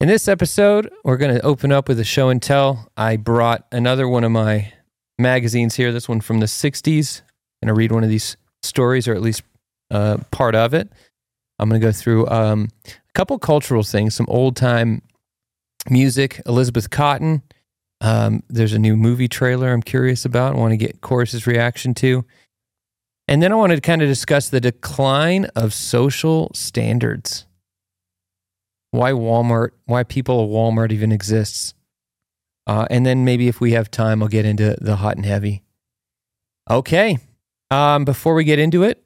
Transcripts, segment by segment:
In this episode, we're going to open up with a show and tell. I brought another one of my magazines here, this one from the 60s. I'm going to read one of these stories, or at least uh, part of it. I'm going to go through um, a couple cultural things, some old time music, Elizabeth Cotten. Um, there's a new movie trailer I'm curious about. I want to get Chorus's reaction to. And then I wanted to kind of discuss the decline of social standards. Why Walmart, why people at Walmart even exists. Uh, and then maybe if we have time, I'll get into the hot and heavy. Okay. Um, before we get into it,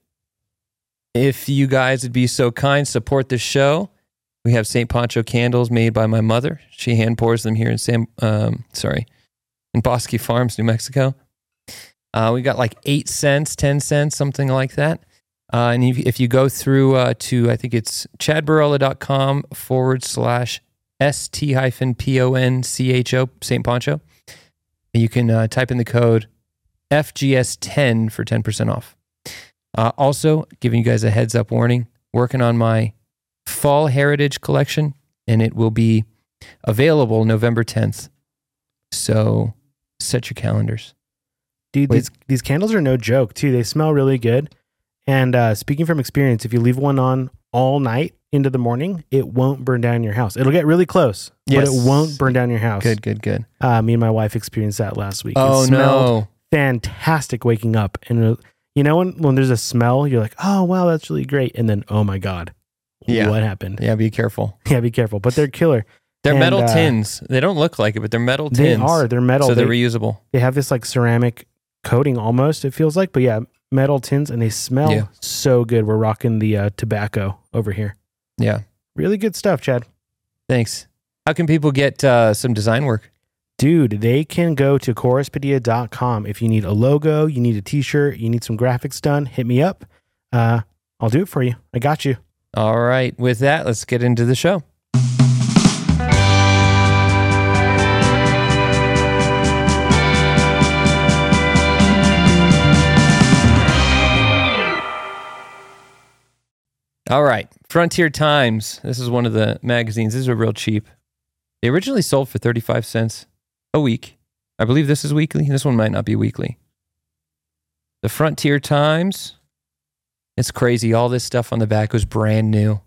if you guys would be so kind, support the show. We have St. Poncho candles made by my mother. She hand pours them here in San, um, sorry, in Bosque Farms, New Mexico. Uh, we got like eight cents, 10 cents, something like that. Uh, and if, if you go through uh, to, I think it's chadbarella.com forward slash ST hyphen P O N C H O, St. Poncho, you can uh, type in the code FGS10 for 10% off. Uh, also, giving you guys a heads up warning, working on my fall heritage collection, and it will be available November 10th. So set your calendars. Dude, Wait. these these candles are no joke too. They smell really good. And uh, speaking from experience, if you leave one on all night into the morning, it won't burn down your house. It'll get really close, but it won't burn down your house. Good, good, good. Uh, me and my wife experienced that last week. Oh, no. fantastic waking up, and uh, you know when when there's a smell, you're like, oh wow, that's really great, and then oh my god, Yeah. what happened? Yeah, be careful. Yeah, be careful. But they're killer. They're And, metal uh, tins. They don't look like it, but they're metal tins. They are. They're metal. So they, they're reusable. they have this like ceramic coating almost. It feels like, but yeah, metal tins, and they smell Yeah. so good. We're rocking the uh, tobacco over here. Yeah. Really good stuff, Chad. Thanks. How can people get uh, some design work? Dude, they can go to choruspedia.com. If you need a logo, you need a t shirt, you need some graphics done, hit me up. Uh, I'll do it for you. I got you. All right. With that, let's get into the show. All right. Frontier Times. This is one of the magazines. These are real cheap. They originally sold for 35 cents a week. I believe this is weekly. This one might not be weekly. The Frontier Times. It's crazy. All this stuff on the back was brand new.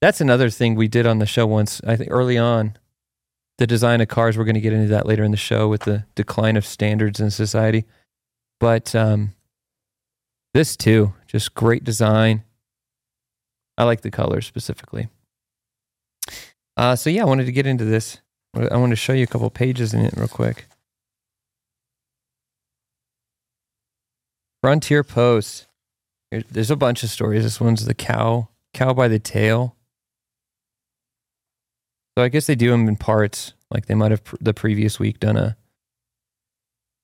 That's another thing we did on the show once, I think early on. The design of cars, we're going to get into that later in the show with the decline of standards in society. But um, this too, just great design. I like the colors specifically. Uh, so, yeah, I wanted to get into this. I want to show you a couple pages in it real quick. Frontier Post. There's a bunch of stories. This one's the cow, cow by the tail. So I guess they do them in parts. Like they might have pr- the previous week done a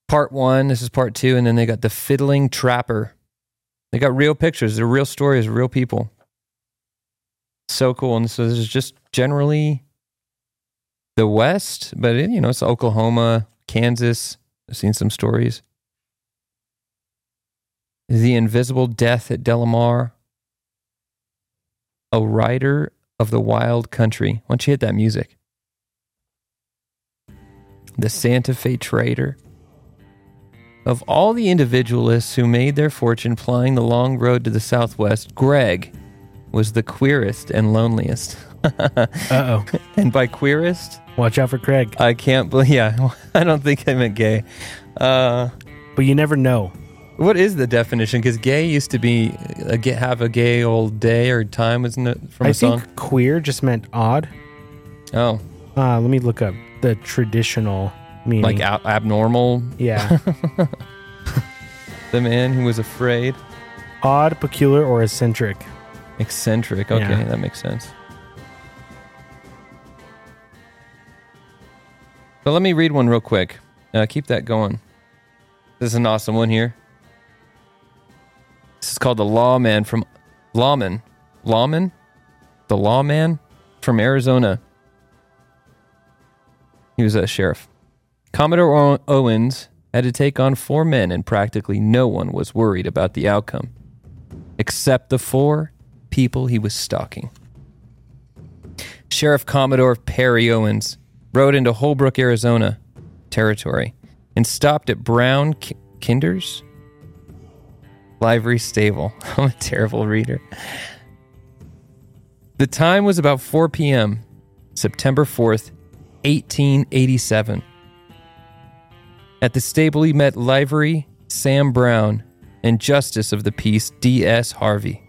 part one. This is part two, and then they got the fiddling trapper. They got real pictures. They're real stories, real people. So cool. And so this is just generally the West, but it, you know it's Oklahoma, Kansas. I've seen some stories. The Invisible Death at Delamar. A Rider of the Wild Country. Why don't you hit that music? The Santa Fe Trader. Of all the individualists who made their fortune plying the long road to the southwest, Greg was the queerest and loneliest. Uh oh. and by queerest, Watch out for Craig. I can't believe. Yeah, I don't think I meant gay. Uh, But you never know. what is the definition? Because gay used to be a, have a gay old day or time, isn't it? From a I think song. queer just meant odd. Oh, Uh, let me look up the traditional meaning. like ab- abnormal. yeah. The man who was afraid. odd, peculiar, or eccentric. Eccentric. Okay, Yeah. that makes sense. So let me read one real quick. Uh, keep that going. This is an awesome one here. This is called the Lawman from Lawman. Lawman? The Lawman from Arizona. He was a sheriff. Commodore Owens had to take on four men, and practically no one was worried about the outcome, except the four people he was stalking. Sheriff Commodore Perry Owens rode into Holbrook, Arizona territory and stopped at Brown K- Kinder's livery stable. I'm a terrible reader. The time was about 4 p.m., September 4th, 1887. At the stable, he met livery Sam Brown and Justice of the Peace D.S. Harvey.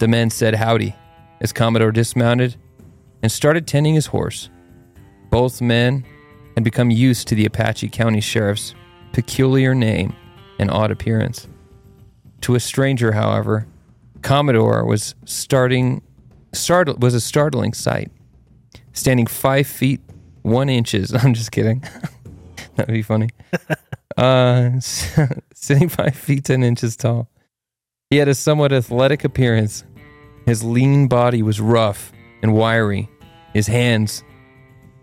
The men said howdy as Commodore dismounted and started tending his horse. Both men had become used to the Apache County Sheriff's peculiar name and odd appearance. To a stranger, however, Commodore was starting was a startling sight. Standing five feet one inches. I'm just kidding. That'd be funny. uh, sitting five feet ten inches tall. He had a somewhat athletic appearance. His lean body was rough and wiry. His hands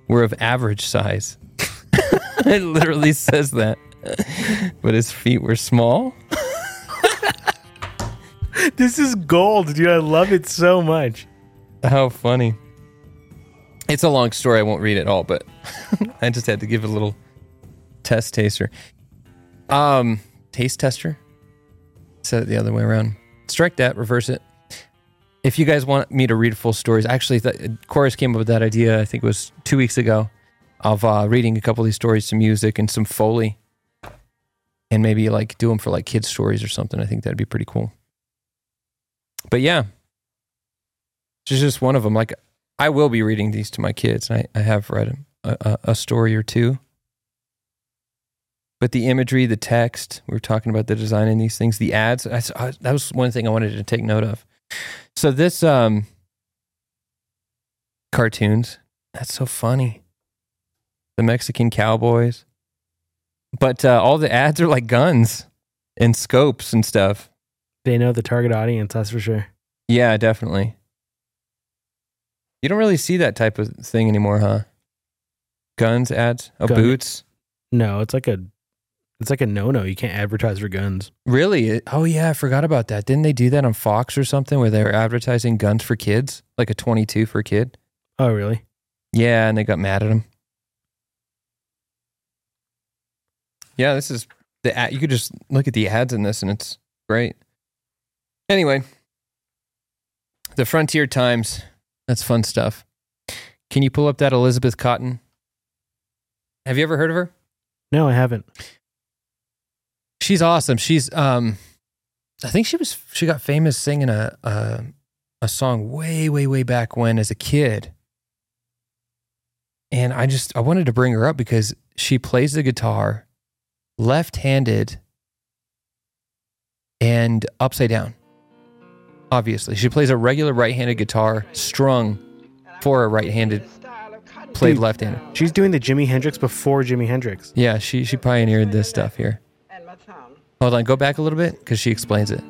were of average size. it literally says that. But his feet were small. This is gold, dude. I love it so much. How funny. It's a long story. I won't read it all, but I just had to give a little test taster. Um, taste tester. Said it the other way around. Strike that. Reverse it. If you guys want me to read full stories, actually, th- Chorus came up with that idea. I think it was two weeks ago of uh, reading a couple of these stories, some music and some foley, and maybe like do them for like kids' stories or something. I think that'd be pretty cool. But yeah, is just one of them. Like I will be reading these to my kids. I, I have read a, a, a story or two. But the imagery, the text, we were talking about the design in these things, the ads. I, I, that was one thing I wanted to take note of. So this um, cartoons, that's so funny. The Mexican cowboys, but uh, all the ads are like guns and scopes and stuff. They know the target audience, that's for sure. Yeah, definitely. You don't really see that type of thing anymore, huh? Guns ads, oh Gun- boots. No, it's like a it's like a no no. You can't advertise for guns. Really? Oh yeah, I forgot about that. Didn't they do that on Fox or something where they were advertising guns for kids, like a 22 for a kid? Oh really? Yeah, and they got mad at him. Yeah, this is the ad. You could just look at the ads in this, and it's great. Anyway, the Frontier Times. That's fun stuff. Can you pull up that Elizabeth Cotten? Have you ever heard of her? No, I haven't. She's awesome. She's um, I think she was she got famous singing a a, a song way way way back when as a kid. And I just I wanted to bring her up because she plays the guitar left-handed and upside down. Obviously, she plays a regular right-handed guitar strung for a right-handed played Dude. left-handed. She's doing the Jimi Hendrix before Jimi Hendrix. Yeah, she she pioneered this stuff here. And my tongue. Hold on, go back a little bit because she explains it.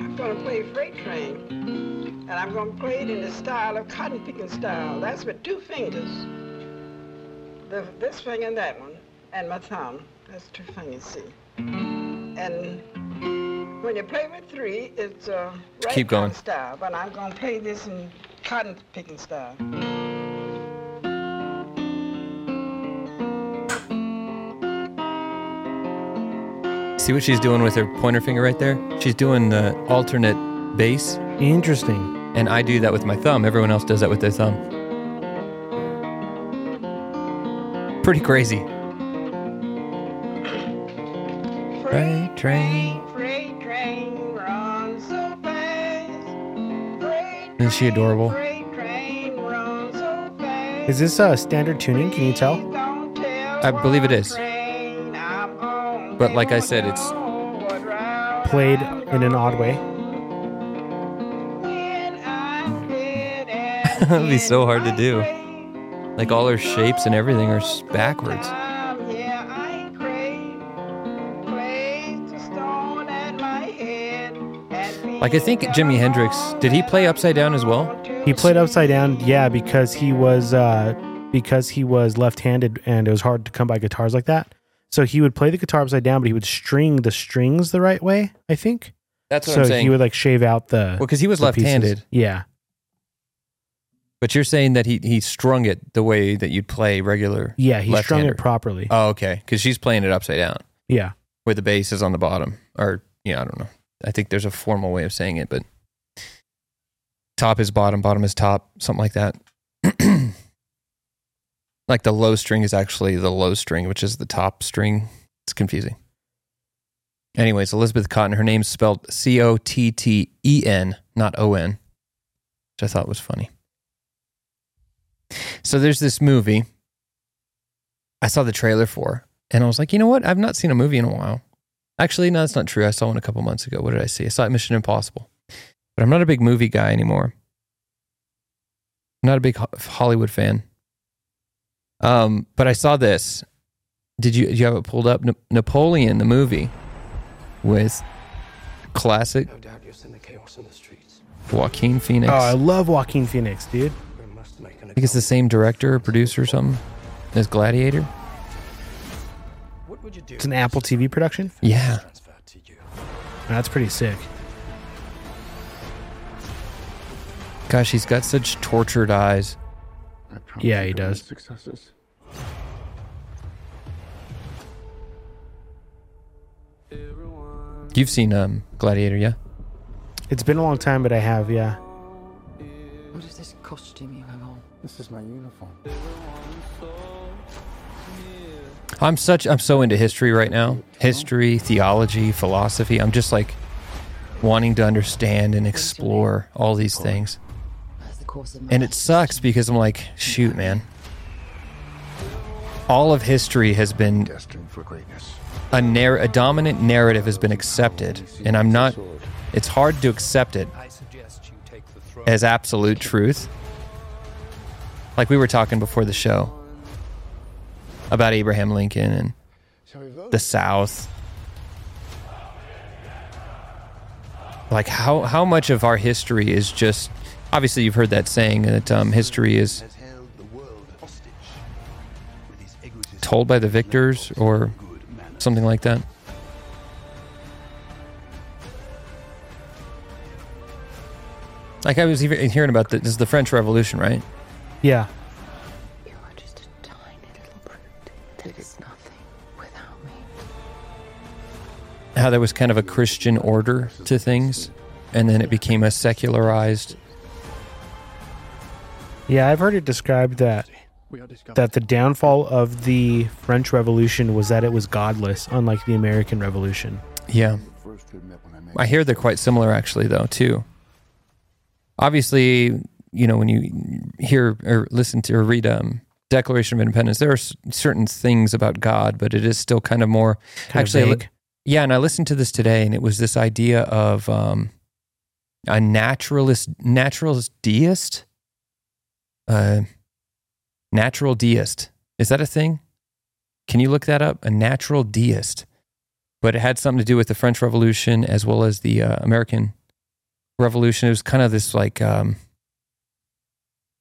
I'm going to play Freight Train, and I'm going to play it in the style of cotton picking style. That's with two fingers. The, this finger and that one, and my thumb. That's two fingers, see. And when you play with three, it's uh, right Keep going. style, but I'm going to play this in cotton picking style. See what she's doing with her pointer finger right there? She's doing the alternate bass, Interesting. and I do that with my thumb. Everyone else does that with their thumb. Pretty crazy. Freight train. Freight train runs so fast. Freight Isn't she adorable? Freight train runs so fast. Is this uh, standard tuning? Can you tell? I believe it is. But like I said, it's- Played in an odd way. That'd be so hard to do. Like all her shapes and everything are backwards. Like I think Jimi Hendrix, did he play upside down as well? He played upside down, yeah, because he was uh, because he was left-handed and it was hard to come by guitars like that. So he would play the guitar upside down, but he would string the strings the right way. I think That's what so I'm saying. So he would like shave out the. well, because he was the left-handed, Yeah. but you're saying that he he strung it the way that you'd play regular. Yeah. He strung Left-hander. it properly. Oh, okay. Because she's playing it upside down, yeah. where the bass is on the bottom, or yeah, I don't know. I think there's a formal way of saying it, but top is bottom, bottom is top, something like that. like the low string is actually the low string, which is the top string. It's confusing. Anyways, Elizabeth Cotten, her name's spelled C O T T E N, not O N, which I thought was funny. So there's this movie I saw the trailer for, and I was like, you know what? I've not seen a movie in a while. Actually, no, that's not true. I saw one a couple months ago. What did I see? I saw Mission Impossible, but I'm not a big movie guy anymore. I'm not a big Hollywood fan. Um, but I saw this. Did you? Did you have it pulled up? Na- Napoleon, the movie, with classic No doubt you're sending chaos in the streets. Joaquin Phoenix. Oh, I love Joaquin Phoenix, dude. We must make an I think it's the same director, or producer, or something as Gladiator. What would you do? It's an Apple TV production. Yeah. Transferred to you. That's pretty sick. Gosh, he's got such tortured eyes. Yeah, he does. Successes. You've seen um, Gladiator, yeah? It's been a long time, but I have. Yeah. What is this costume you have on? This is my uniform. I'm such I'm so into history right now. History, theology, philosophy. I'm just like wanting to understand and explore all these things. As the course of my And it sucks because I'm like, shoot, man. All of history has been Destined for greatness. a narr- a dominant narrative has been accepted, and I'm not. It's hard to accept it I suggest you take the throne. as absolute truth. Like we were talking before the show about Abraham Lincoln and Shall we vote? the South. Like how how much of our history is just obviously you've heard that saying that um, history is has held the world hostage with his egotism told by the victors or something like that. Like I was even hearing about the, this is the French Revolution, right? Yeah. You are just a tiny little brute that is nothing without me. How there was kind of a Christian order to things, and then it became a secularized. Yeah, I've heard it described that We are discovered. that the downfall of the French Revolution was that it was godless, unlike the American Revolution. Yeah, First to admit when I hear they're quite similar actually, though too. Obviously, you know when you hear or listen to or read um, Declaration of Independence, there are s- certain things about God, but it is still kind of more Kind Actually, of. Yeah, and I listened to this today, and it was this idea of um, a naturalist, naturalist deist, uh, natural deist. Is that a thing? Can you look that up? A natural deist, but it had something to do with the French Revolution as well as the uh, American Revolution. It was kind of this like um,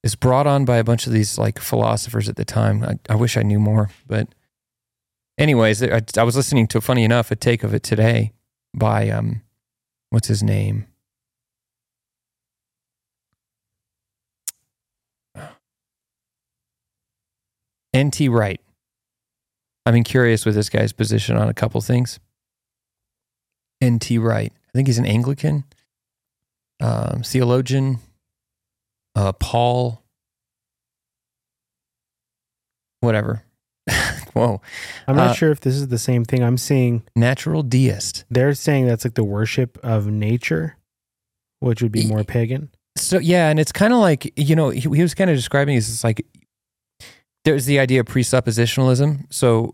it's brought on by a bunch of these like philosophers at the time. I, I wish I knew more, but anyways, I, I was listening to, funny enough, a take of it today by, um, what's his name? N.T. Wright. Been curious with this guy's position on a couple things. N.T. Wright. I think he's an Anglican um, theologian. Uh, Paul. Whatever. Whoa. I'm not uh, sure if this is the same thing. I'm seeing Natural deist. they're saying that's like the worship of nature, which would be more pagan. So yeah, and it's kind of like you know he, he was kind of describing it as it's like there's the idea of presuppositionalism. So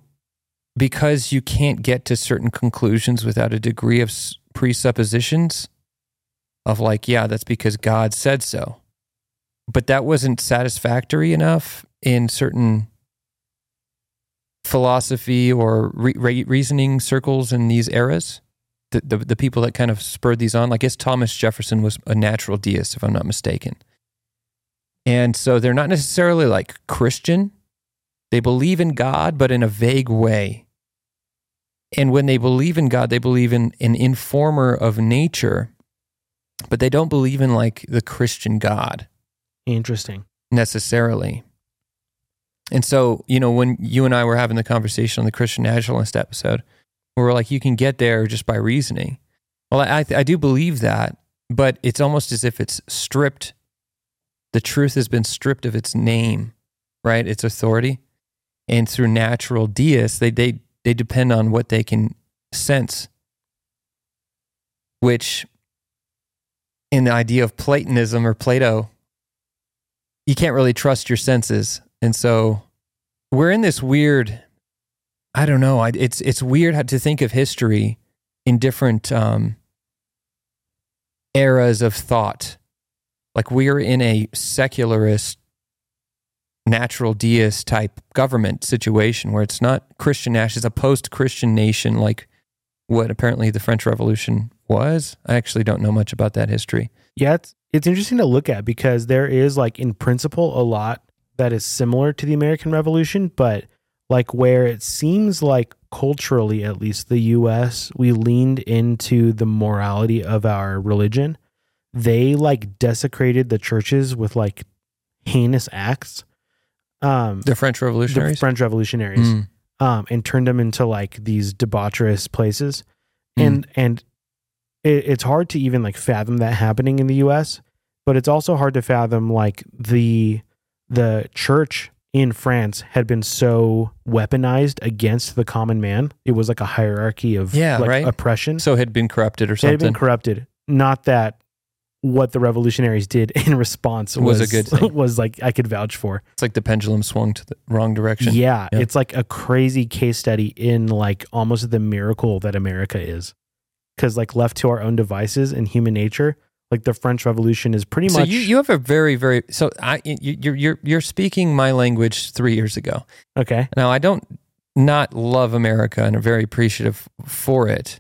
because you can't get to certain conclusions without a degree of presuppositions of like yeah that's because God said so, but that wasn't satisfactory enough in certain philosophy or re- re- reasoning circles in these eras the, the the people that kind of spurred these on. Like, I guess Thomas Jefferson was a natural deist, if I'm not mistaken. And so they're not necessarily like Christian. They believe in God, but in a vague way. And when they believe in God, they believe in an informer of nature, but they don't believe in like the Christian God Interesting. necessarily. And so, you know, when you and I were having the conversation on the Christian nationalist episode, where we're like, you can get there just by reasoning. Well, I, I do believe that, but it's almost as if it's stripped. The truth has been stripped of its name, right? Its authority. And through natural deists, they, they, they depend on what they can sense, which in the idea of Platonism or Plato, you can't really trust your senses. And so we're in this weird, I don't know, it's, it's weird to think of history in different um, eras of thought. Like we're in a secularist, natural deist type government situation where it's not Christian nation, it's a post Christian nation like what apparently the French Revolution was. I actually don't know much about that history. Yeah, it's it's interesting to look at because there is like in principle a lot that is similar to the American Revolution, but like where it seems like culturally at least the US we leaned into the morality of our religion. They like desecrated the churches with like heinous acts. Um The French revolutionaries, the? French revolutionaries Mm. um, and turned them into like these debaucherous places. Mm. And and it, it's hard to even like fathom that happening in the U.S. But it's also hard to fathom like the the church in France had been so weaponized against the common man. It was like a hierarchy of Yeah, like, right. oppression. So it had been corrupted or it had been something. corrupted. Not that what the revolutionaries did in response Was was, a good thing. was like I could vouch for. It's like the pendulum swung to the wrong direction. Yeah, Yeah. it's like a crazy case study in like almost the miracle that America is. Cuz like left to our own devices and human nature, like the French Revolution is pretty so much you, you have a very very so I you, you're you're you're speaking my language three years ago. okay. Now I don't not love America and I'm very appreciative for it.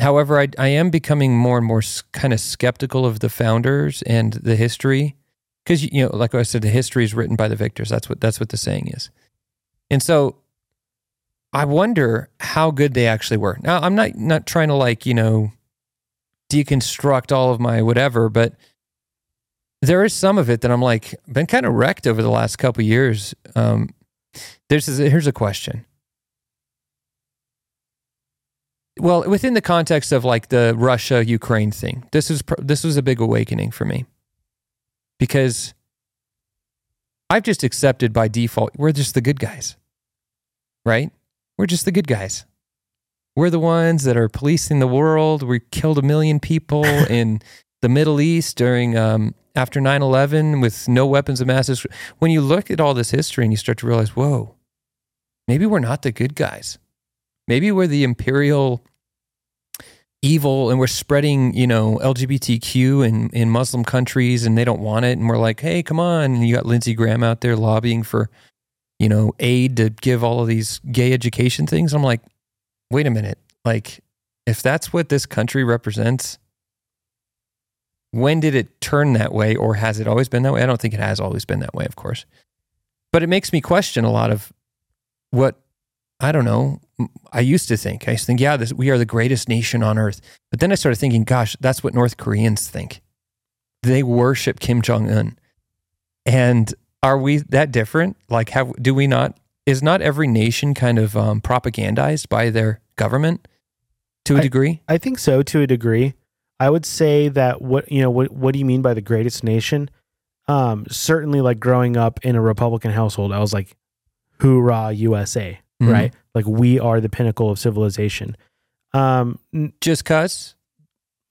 However, I I am becoming more and more kind of skeptical of the founders and the history because you know, like I said, the history is written by the victors. That's what that's what the saying is. And so I wonder how good they actually were. Now, I'm not not trying to like, you know, deconstruct all of my whatever, but there is some of it that I'm like been kind of wrecked over the last couple years. Um, there's here's a question. Well, within the context of like the Russia Ukraine thing, this is this was a big awakening for me because I've just accepted by default we're just the good guys, right? We're just the good guys. We're the ones that are policing the world. We killed a million people in the Middle East during um, after 9/11 with no weapons of mass destruction. When you look at all this history and you start to realize, whoa, maybe we're not the good guys. Maybe we're the imperial evil and we're spreading, you know, LGBTQ in, in Muslim countries and they don't want it. And we're like, hey, come on. And you got Lindsey Graham out there lobbying for, you know, aid to give all of these gay education things. I'm like, wait a minute. Like, if that's what this country represents, when did it turn that way or has it always been that way? I don't think it has always been that way, of course. But it makes me question a lot of what I don't know. I used to think. I used to think, yeah, this, we are the greatest nation on earth. But then I started thinking, gosh, that's what North Koreans think. They worship Kim Jong Un, and are we that different? Like, have do we not? Is not every nation kind of um, propagandized by their government to a I- degree? I think so to a degree. I would say that what you know what what do you mean by the greatest nation? Um, certainly, like growing up in a Republican household, I was like, "Hoorah, USA!" Mhm. Right? Like we are the pinnacle of civilization. Um, Just cause?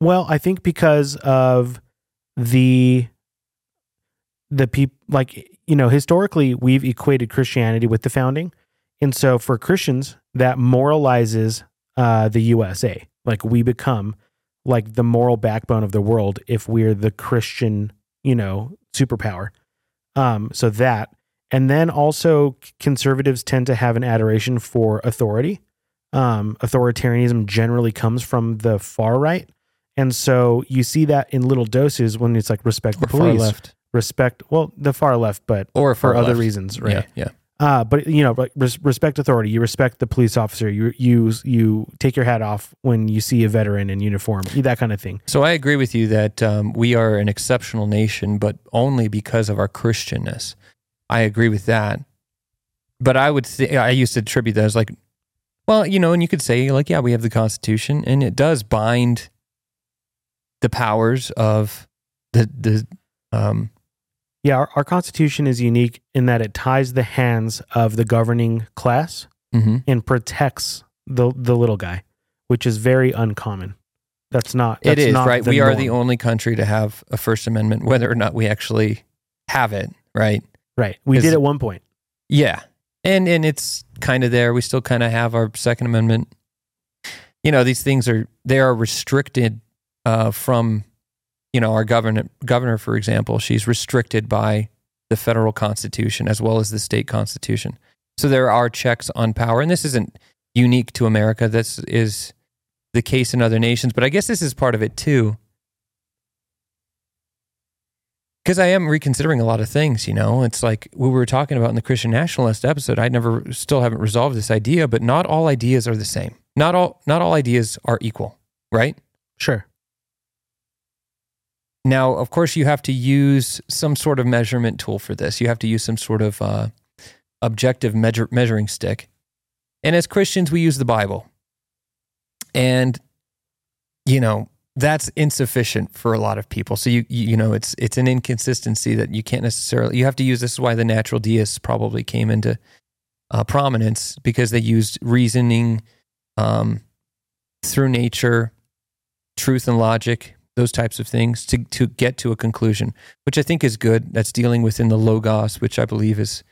well, I think because of the the people, like you know, historically we've equated Christianity with the founding, and so for Christians that moralizes uh, the USA. Like we become like the moral backbone of the world if we're the Christian, you know, superpower. Um, so that, and then also conservatives tend to have an adoration for authority. Um, authoritarianism generally comes from the far right. And so you see that in little doses when it's like respect the Or far police, left? respect, well, the far left, but Or for far other reasons, right? Yeah, yeah. Uh, but you know, like res- respect authority. You respect the police officer. You you you take your hat off when you see a veteran in uniform. That kind of thing. So I agree with you that um, we are an exceptional nation, but only because of our Christianness. I agree with that. But I would say I used to attribute that as like, well, you know, and you could say like, yeah, we have the Constitution, and it does bind the powers of the the um, Yeah, our, our Constitution is unique in that it ties the hands of the governing class mhm. and protects the the little guy, which is very uncommon. That's not. It that's is not right. We are the only country to have a First Amendment, whether or not we actually have it. Right. Right. We did at one point. Yeah. And and it's kind of there. We still kind of have our Second Amendment. You know, these things are they are restricted uh, from, you know, our governor governor, for example. She's restricted by the federal constitution as well as the state constitution. So there are checks on power, and this isn't unique to America. This is the case in other nations, but I guess this is part of it too. Because I am reconsidering a lot of things, you know. It's like we were talking about in the Christian nationalist episode. I never, still haven't resolved this idea, but not all ideas are the same. Not all, not all ideas are equal, right? Sure. Now, of course, you have to use some sort of measurement tool for this. You have to use some sort of uh, objective measure, measuring stick. And as Christians, we use the Bible. And, you know, that's insufficient for a lot of people. So you, you you know, it's it's an inconsistency that you can't necessarily. You have to use. This is why the natural deists probably came into uh, prominence because they used reasoning um, through nature, truth and logic, those types of things to to get to a conclusion, which I think is good. That's dealing within the logos, which I believe is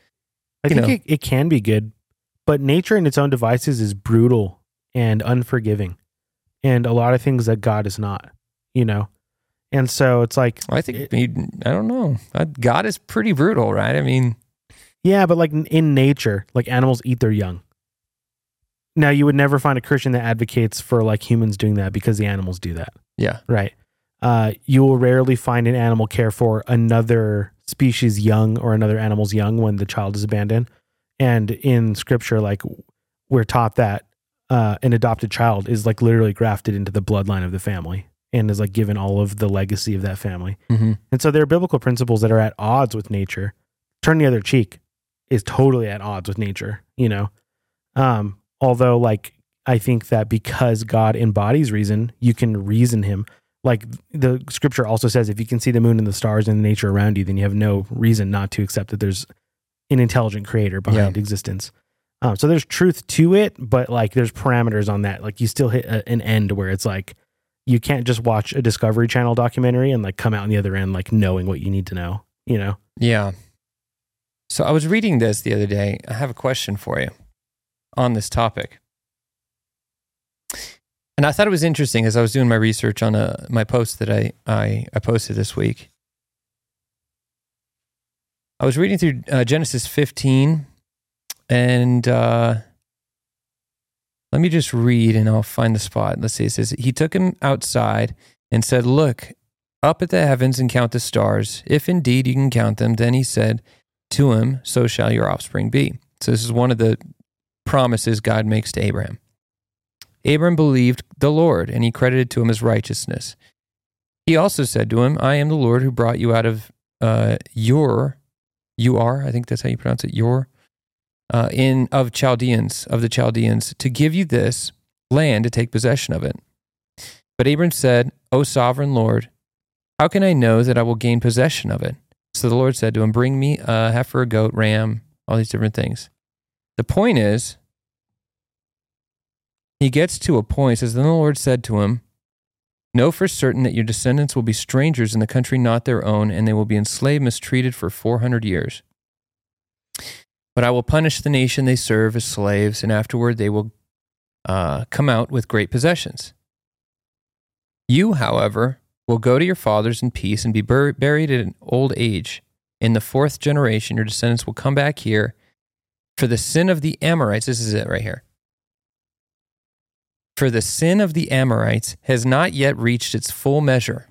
I think know. it, it can be good, but nature in its own devices is brutal and unforgiving, and a lot of things that God is not. You know, and so it's like I think It- he, I don't know. Uh, God is pretty brutal, right? I mean, Yeah, but like in nature, like animals eat their young. Now you would never find a Christian that advocates for like humans doing that because the animals do that, yeah, right? Uh, you will rarely find an animal care for another species young or another animal's young when the child is abandoned. And in scripture, like we're taught that uh, an adopted child is like literally grafted into the bloodline of the family and is like given all of the legacy of that family. hmm And so there are biblical principles that are at odds with nature. Turn the other cheek is totally at odds with nature, you know. Um, although like I think that because God embodies reason, you can reason him. Like the scripture also says if you can see the moon and the stars and the nature around you, then you have no reason not to accept that there's an intelligent creator behind existence. Um, so there's truth to it, but like there's parameters on that. Like you still hit a, an end where it's like you can't just watch a Discovery Channel documentary and like come out on the other end like knowing what you need to know. You know? yeah. So I was reading this the other day. I have a question for you on this topic. And I thought it was interesting as I was doing my research on a, my post that I, I, I posted this week. I was reading through uh, Genesis 15 and uh, let me just read and I'll find the spot. Let's see. It says, He took him outside and said, Look up at the heavens and count the stars. If indeed you can count them, then he said to him, So shall your offspring be. So this is one of the promises God makes to Abraham. Abram believed the Lord, and he credited to him his righteousness. He also said to him, I am the Lord who brought you out of uh, your, you are, I think that's how you pronounce it, your, uh, in of Chaldeans, of the Chaldeans, to give you this land to take possession of it. But Abram said, O sovereign Lord, how can I know that I will gain possession of it? So the Lord said to him, Bring me a heifer, a goat, ram, all these different things. The point is, he gets to a point, says, Then the Lord said to him, Know for certain that your descendants will be strangers in the country not their own, and they will be enslaved, mistreated for 400 years. But I will punish the nation they serve as slaves, and afterward they will uh, come out with great possessions. You, however, will go to your fathers in peace and be bur- buried in old age. In the fourth generation, your descendants will come back here. For the sin of the Amorites, this is it right here. For the sin of the Amorites has not yet reached its full measure.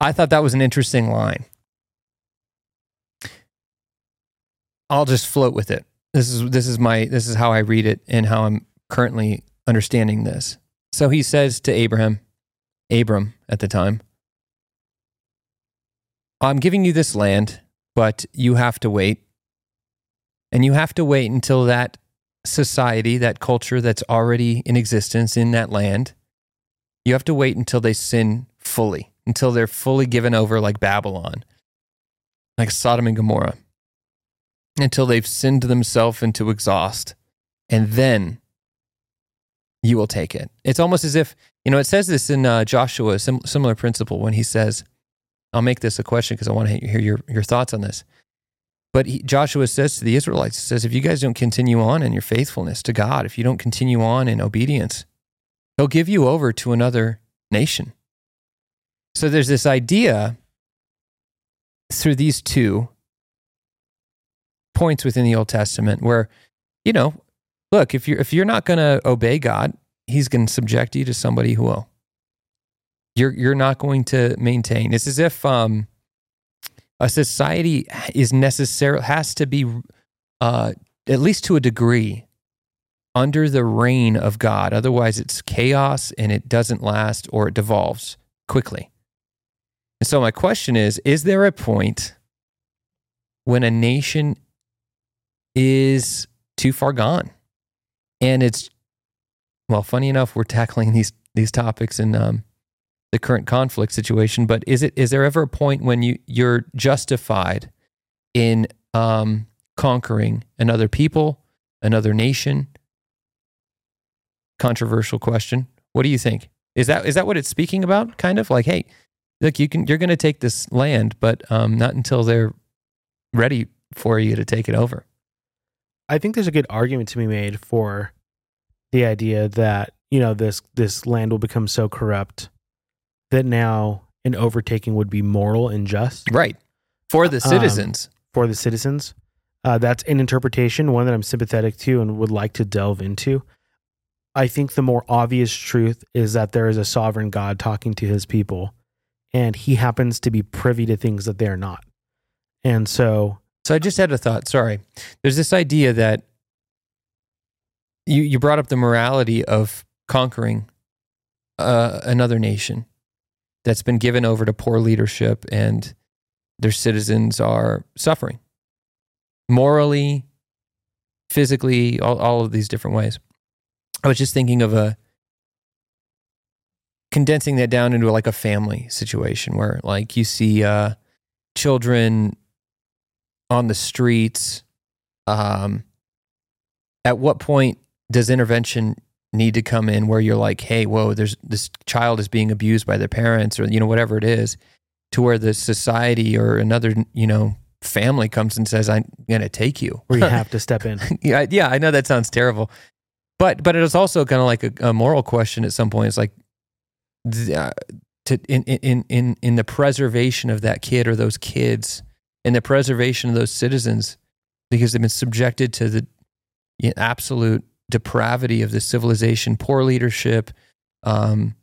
I thought that was an interesting line. I'll just float with it. This is this is my this is how I read it and how I'm currently understanding this. So he says to Abraham, Abram at the time, I'm giving you this land, but you have to wait. And you have to wait until that society, that culture that's already in existence in that land, you have to wait until they sin fully, until they're fully given over like Babylon, like Sodom and Gomorrah, until they've sinned themselves into exhaust. And then you will take it. It's almost as if, you know, it says this in uh, Joshua, sim- similar principle when he says, I'll make this a question because I want to hear your, your thoughts on this. But he, Joshua says to the Israelites, he says, if you guys don't continue on in your faithfulness to God, if you don't continue on in obedience, he'll give you over to another nation. So there's this idea through these two points within the Old Testament where, you know, look, if you're if you're not going to obey God, He's going to subject you to somebody who will. You're you're not going to maintain. It's as if um, a society is necessary has to be uh, at least to a degree under the reign of God. Otherwise, it's chaos and it doesn't last or it devolves quickly. And so, my question is: Is there a point when a nation is too far gone? and it's well funny enough we're tackling these these topics in um, the current conflict situation but is it is there ever a point when you you're justified in um, conquering another people another nation? Controversial question. What do you think? Is that is that what it's speaking about kind of? Like hey look you can you're going to take this land but um, not until they're ready for you to take it over I think there's a good argument to be made for the idea that you know this this land will become so corrupt that now an overtaking would be moral and just right for the Um, citizens for the citizens. Uh, that's an interpretation, one that I'm sympathetic to and would like to delve into. I think the more obvious truth is that there is a sovereign God talking to his people, and he happens to be privy to things that they're not. And so So I just had a thought. Sorry. There's this idea that you you brought up the morality of conquering uh, another nation that's been given over to poor leadership and their citizens are suffering morally, physically, all, all of these different ways. I was just thinking of a condensing that down into like a family situation where like you see uh, children on the streets um, at what point does intervention need to come in where you're like hey whoa there's this child is being abused by their parents or you know whatever it is to where the society or another you know family comes and says i'm going to take you where you have to step in. yeah, yeah, I know that sounds terrible, but but it is also kind of like a, a moral question at some point. It's like uh, to in in in in the preservation of that kid or those kids, in the preservation of those citizens, because they've been subjected to the you know, absolute depravity of the civilization, poor leadership. Um,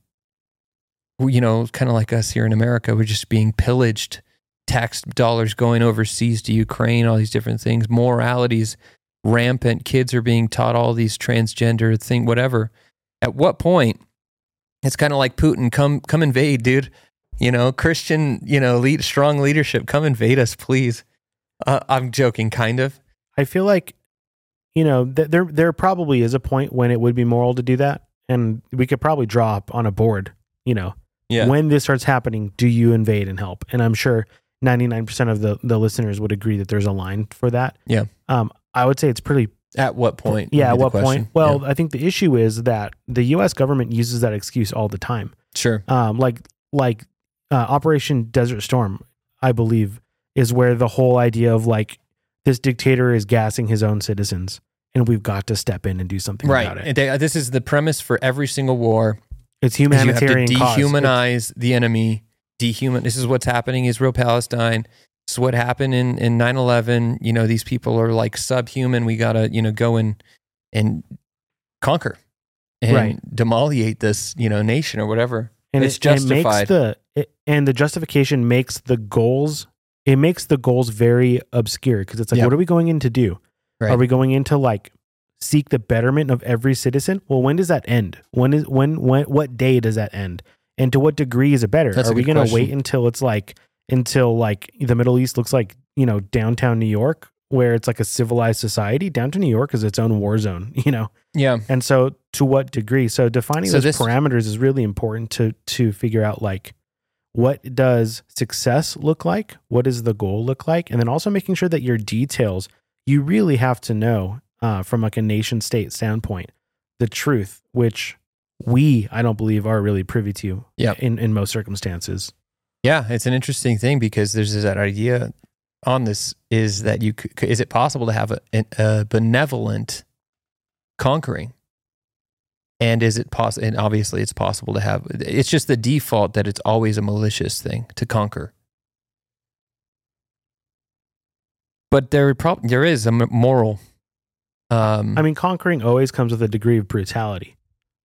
you know, kind of like us here in America, we're just being pillaged tax dollars going overseas to Ukraine, all these different things, moralities rampant, kids are being taught all these transgender thing, whatever. At what point it's kind of like Putin, come come invade, dude. You know, Christian, you know, lead strong leadership, come invade us, please. Uh, I'm joking, kind of. I feel like, you know, th- there there probably is a point when it would be moral to do that, and we could probably draw up on a board. You know, Yeah. when this starts happening, do you invade and help? And I'm sure 99% of the the listeners would agree that there's a line for that. Yeah. Um, I would say it's pretty. At what point? Yeah. At what question. point? Well, I think the issue is that the U.S. government uses that excuse all the time. Sure. Um, like like uh, Operation Desert Storm, I believe, is where the whole idea of like this dictator is gassing his own citizens, and we've got to step in and do something Right. about it. And they- this is the premise for every single war. It's is you have to humanitarian dehumanize the enemy. Dehuman. This is what's happening. Israel Palestine. Is what happened in in nine eleven. You know, these people are like subhuman. We gotta you know go and and conquer and Right. demoliate this you know nation or whatever. And it's it, and it justified. makes the it, and the justification makes the goals it makes the goals very obscure because it's like, Yep. what are we going in to do? Right. Are we going in to like seek the betterment of every citizen? Well, when does that end? When is when when what day does that end? And to what degree is it better? That's are we going to wait until it's like until like the Middle East looks like you know downtown New York, where it's like a civilized society? Downtown New York is its own war zone, you know. yeah. And so, to what degree? So, defining So those this- parameters is really important to to figure out like what does success look like, what does the goal look like, and then also making sure that your details you really have to know uh, from like a nation state standpoint the truth, which we I don't believe are really privy to Yep. in in most circumstances. Yeah, it's an interesting thing because there's that idea on this is that you could, is it possible to have a, a benevolent conquering, and is it possible? And obviously, it's possible to have. It's just the default that it's always a malicious thing to conquer. But there, prob- there is a m- moral. Um, I mean, conquering always comes with a degree of brutality,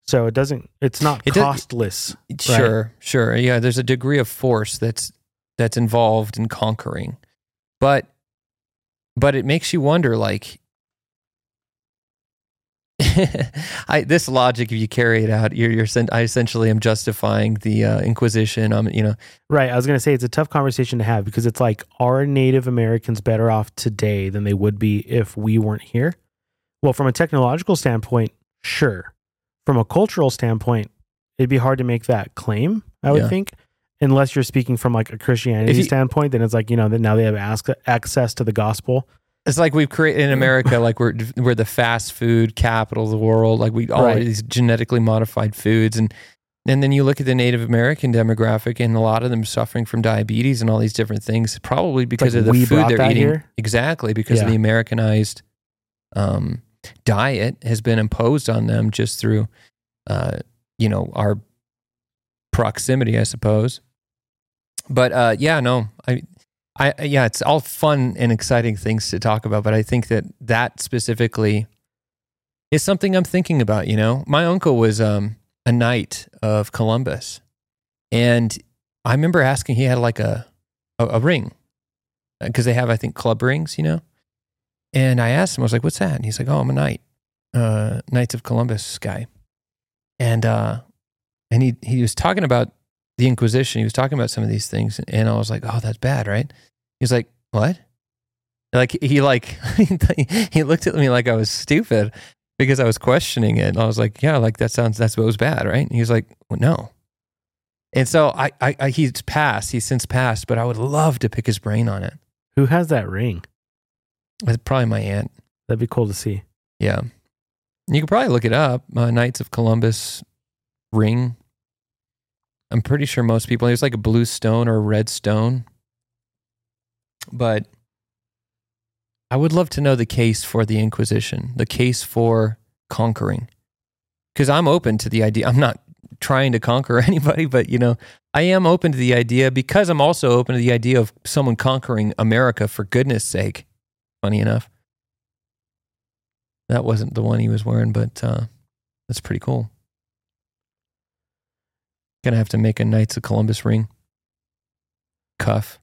so it doesn't. It's not It does- costless. Sure, sure. Yeah, there's a degree of force that's that's involved in conquering. But but it makes you wonder like I this logic if you carry it out you're you're I essentially am justifying the uh, inquisition um you know Right. I was going to say it's a tough conversation to have because it's like, are Native Americans better off today than they would be if we weren't here? Well, from a technological standpoint, sure. From a cultural standpoint, it'd be hard to make that claim, I would Yeah. think, unless you're speaking from like a Christianity you- standpoint. Then it's like, you know, that now they have ac- access to the gospel. it's like we've created in America like we're we're the fast food capital of the world like we all Right. these genetically modified foods and and then you look at the Native American demographic and a lot of them suffering from diabetes and all these different things probably because like of the food they're eating here? exactly because of the Americanized um, diet has been imposed on them just through uh, you know our proximity I suppose but uh, yeah no I I yeah, it's all fun and exciting things to talk about, but I think that that specifically is something I'm thinking about. You know, my uncle was um, a knight of Columbus, and I remember asking. He had like a a, a ring because they have, I think, club rings. You know, and I asked him, I was like, "What's that?" And he's like, "Oh, I'm a knight, uh, Knights of Columbus guy," and uh, and he he was talking about the Inquisition. He was talking about some of these things, and I was like, "Oh, that's bad, right?" He's like, "What?" Like he like he looked at me like I was stupid because I was questioning it. And I was like, "Yeah, like that sounds that's what was bad, right?" And he was like, well, "No." And so I, I, I he's passed. He's since passed, but I would love to pick his brain on it. Who has that ring? It's probably my aunt. That'd be cool to see. Yeah, you could probably look it up. Uh, Knights of Columbus ring. I'm pretty sure most people. Was like a blue stone or a red stone. But I would love to know the case for the Inquisition, the case for conquering. Because I'm open to the idea. I'm not trying to conquer anybody, but you know, I am open to the idea because I'm also open to the idea of someone conquering America for goodness sake. Funny enough. That wasn't the one he was wearing, but uh, that's pretty cool. Gonna have to make a Knights of Columbus ring. Cuff.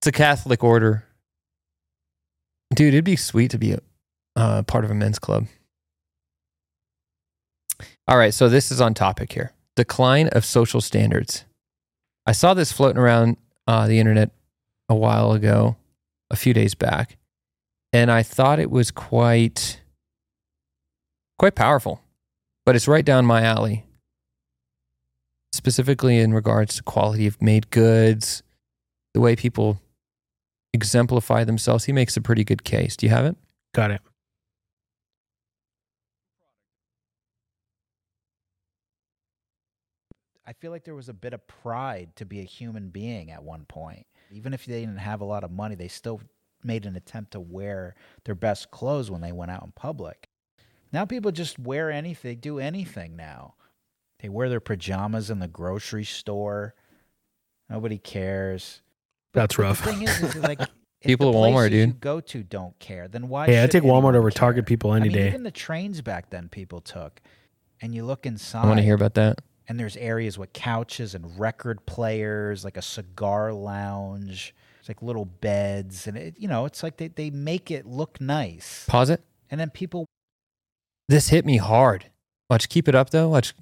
It's a Catholic order. Dude, it'd be sweet to be a uh, part of a men's club. All right, so this is on topic here. Decline of social standards. I saw this floating around uh, the internet a while ago, a few days back, and I thought it was quite quite powerful. But it's right down my alley. Specifically in regards to quality of made goods, the way people exemplify themselves. He makes a pretty good case. Do you have it? Got it. I feel like there was a bit of pride to be a human being at one point. Even if they didn't have a lot of money, they still made an attempt to wear their best clothes when they went out in public. Now people just wear anything, do anything now. They wear their pajamas in the grocery store. Nobody cares. That's But rough. The thing is, is like if People at Walmart, places you dude. go to don't care. Then why? Yeah, I take Walmart anyone over Target people any I mean, day. Even the trains back then, people took, and you look inside I want to hear about that. and there's areas with couches and record players, like a cigar lounge. It's like little beds, and it, you know, it's like they, they make it look nice, Pause it. and then people This hit me hard. Watch, keep it up though. Watch.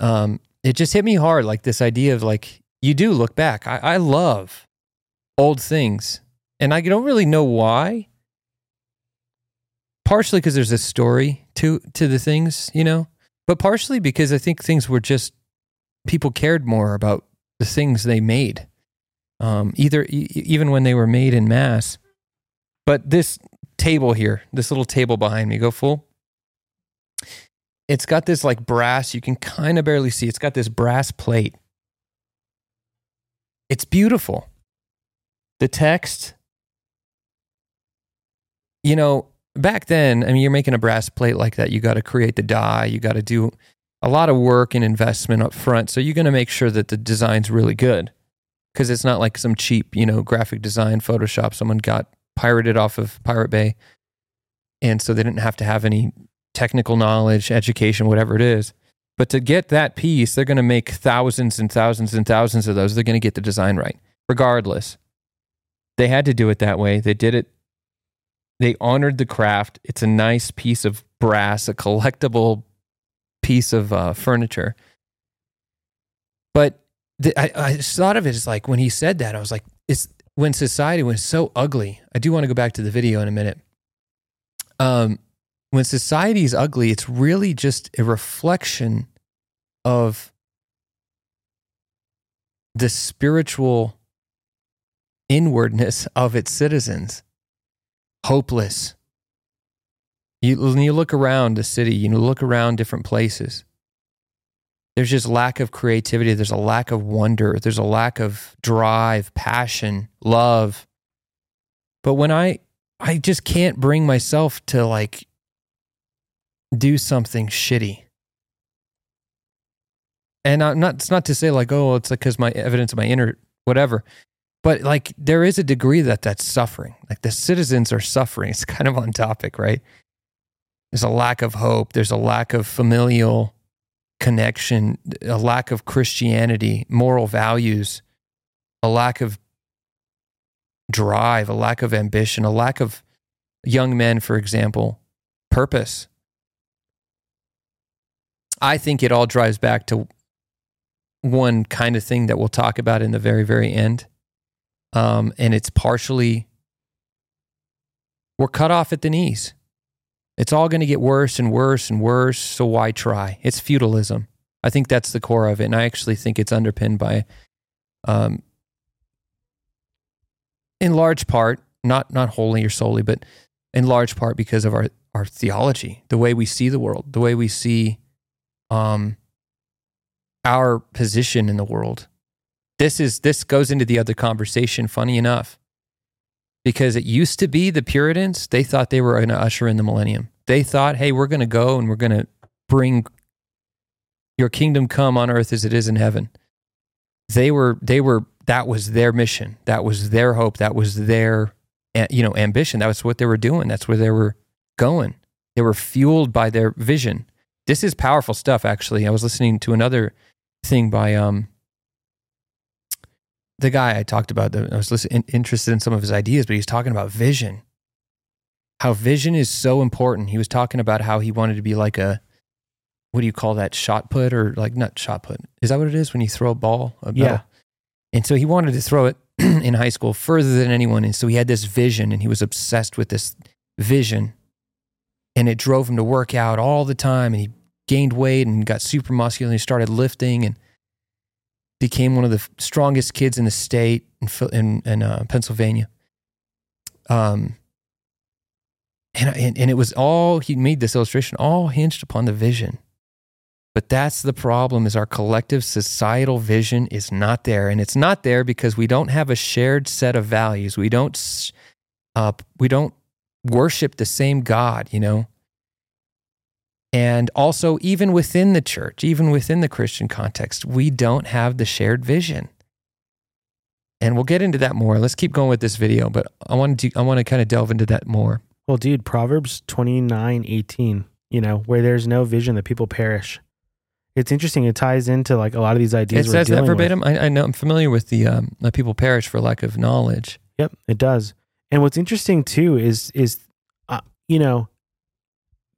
Um, it just hit me hard. Like this idea of like you do look back. I, I love old things, and I don't really know why. Partially because there's a story to to the things, you know, but partially because I think things were just people cared more about the things they made, um, either e- even when they were made in mass. But this table here, this little table behind me, go full. It's got this like brass, you can kind of barely see. It's got this brass plate. It's beautiful. The text, you know, back then, I mean, you're making a brass plate like that. You got to create the die, you got to do a lot of work and investment up front. So you're going to make sure that the design's really good because it's not like some cheap, you know, graphic design Photoshop someone got pirated off of Pirate Bay. And so they didn't have to have any technical knowledge, education, whatever it is. But to get that piece, they're going to make thousands and thousands and thousands of those. They're going to get the design right, regardless. They had to do it that way. They did it. They honored the craft. It's a nice piece of brass, a collectible piece of uh, furniture. But the, I, I just thought of it as like when he said that, I was like, it's when society was so ugly. I do want to go back to the video in a minute. Um, when society is ugly, it's really just a reflection of the spiritual inwardness of its citizens. Hopeless. You, when you look around the city, you know, look around different places, there's just lack of creativity. There's a lack of wonder. There's a lack of drive, passion, love. But when I, I just can't bring myself to like do something shitty. And I'm not, it's not to say like, oh, it's like because my evidence of my inner whatever. But like there is a degree that that's suffering. Like the citizens are suffering. It's kind of on topic, right? There's a lack of hope. There's a lack of familial connection, a lack of Christianity, moral values, a lack of drive, a lack of ambition, a lack of young men, for example, purpose. I think it all drives back to one kind of thing that we'll talk about in the very, very end. Um, and it's partially, we're cut off at the knees. It's all going to get worse and worse and worse. So why try? It's feudalism. I think that's the core of it. And I actually think it's underpinned by, um, in large part, not, not wholly or solely, but in large part because of our, our theology, the way we see the world, the way we see um, our position in the world. This is this goes into the other conversation. Funny enough, because it used to be the Puritans. They thought they were going to usher in the millennium. They thought, hey, we're going to go and we're going to bring your kingdom come on earth as it is in heaven. They were they were that was their mission. That was their hope. That was their you know ambition. That was what they were doing. That's where they were going. They were fueled by their vision. This is powerful stuff. Actually, I was listening to another thing by um the guy I talked about. I was listening, interested in some of his ideas, but he's talking about vision. How vision is so important. He was talking about how he wanted to be like a what do you call that shot put or like not shot put? Is that what it is when you throw a ball? A Yeah. And so he wanted to throw it in high school further than anyone. And so he had this vision and he was obsessed with this vision. And it drove him to work out all the time. And he gained weight and got super muscular and started lifting and became one of the strongest kids in the state in, in, in uh, Pennsylvania. Um, and, and, and it was all, he made this illustration all hinged upon the vision. But that's the problem is our collective societal vision is not there. And it's not there because we don't have a shared set of values. We don't, uh, we don't worship the same God, you know? And also, even within the church, even within the Christian context, we don't have the shared vision. And we'll get into that more. Let's keep going with this video, but I want to I want to kind of delve into that more. Well, dude, Proverbs twenty nine eighteen. You know, where there's no vision, the people perish. it's interesting. It ties into like a lot of these ideas. It we're says that verbatim. I, I know I'm familiar with the um, "My people perish for lack of knowledge." Yep, it does. And what's interesting too is is uh, you know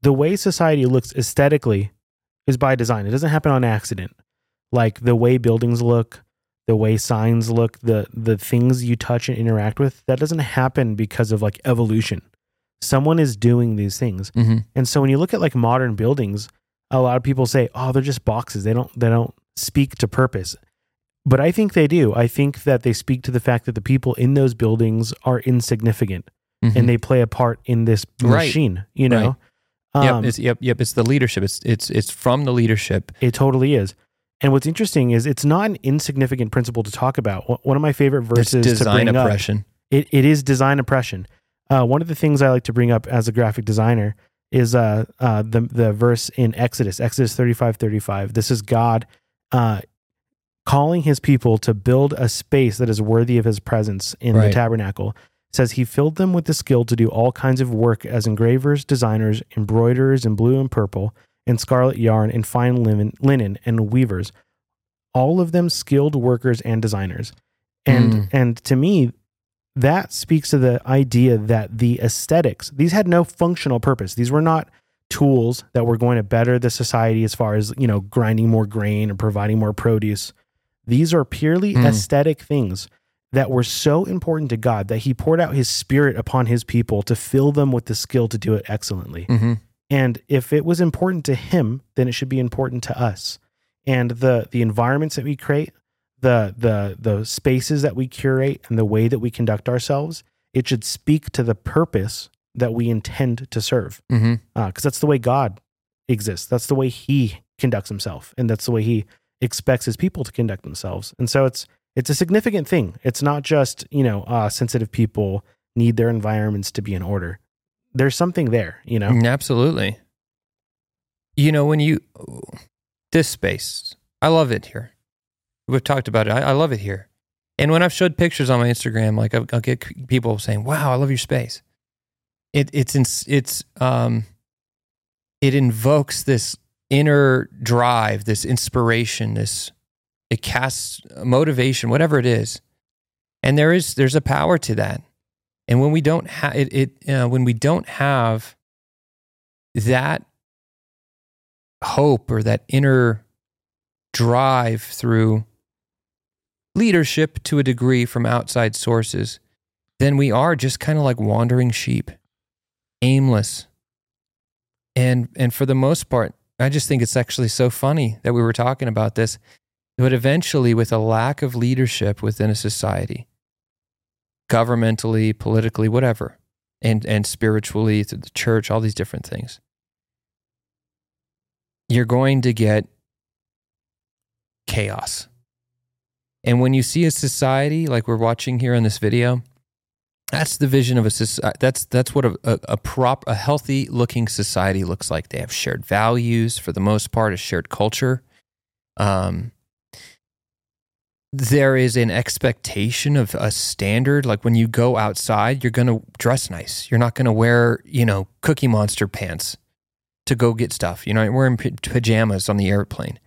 the way society looks aesthetically is by design. It doesn't happen on accident. Like the way buildings look, the way signs look, the the things you touch and interact with, that doesn't happen because of like evolution. Someone is doing these things. Mm-hmm. And so when you look at like modern buildings, a lot of people say, "Oh, they're just boxes. They don't they don't speak to purpose." But I think they do. I think that they speak to the fact that the people in those buildings are insignificant and they play a part in this Mm-hmm. Right. machine, you know. yep, Um, it's, yep, yep. It's the leadership. It's it's it's from the leadership. It totally is. And what's interesting is it's not an insignificant principle to talk about. One- of my favorite It's verses to design bring up. It, it is design oppression. Uh, one of the things I like to bring up as a graphic designer is uh, uh, the, the verse in Exodus, Exodus 35 35. This is God uh, calling his people to build a space that is worthy of his presence in the tabernacle. Says he filled them with the skill to do all kinds of work as engravers, designers, embroiderers in blue and purple, and scarlet yarn, and fine linen, linen and weavers. All of them skilled workers and designers. And Mm. and to me, that speaks to the idea that the aesthetics, these had no functional purpose. These were not tools that were going to better the society as far as, you know, grinding more grain or providing more produce. These are purely Mm. aesthetic things that were so important to God that he poured out his spirit upon his people to fill them with the skill to do it excellently. hmm And if it was important to him, then it should be important to us. And the the environments that we create, the the the spaces that we curate and the way that we conduct ourselves, it should speak to the purpose that we intend to serve. Because that's the way God exists. That's the way he conducts himself. And that's the way he expects his people to conduct themselves. And so it's it's a significant thing. It's not just, you know, uh, sensitive people need their environments to be in order. There's something there, you know? Absolutely. You know, when you, this space, I love it here. We've talked about it. I, I love it here. And when I've showed pictures on my Instagram, like I'll, I'll get people saying, wow, I love your space. It, it's, ins- it's, um, it invokes this inner drive, this inspiration, this, it casts motivation, whatever it is. And there is, there's a power to that. And when we don't have it, it uh, when we don't have that hope or that inner drive through leadership to a degree from outside sources, then we are just kind of like wandering sheep, aimless. And and for the most part, I just think it's actually so funny that we were talking about this. But eventually, with a lack of leadership within a society, governmentally, politically, whatever, and and spiritually through the church, all these different things. You're going to get chaos. And when you see a society like we're watching here in this video, that's the vision of a society. That's that's what a, a, a prop a healthy looking society looks like. They have shared values for the most part, a shared culture. Um, there is an expectation of a standard. Like when you go outside, you're going to dress nice. You're not going to wear, you know, Cookie Monster pants to go get stuff. You know, you're wearing pajamas on the airplane.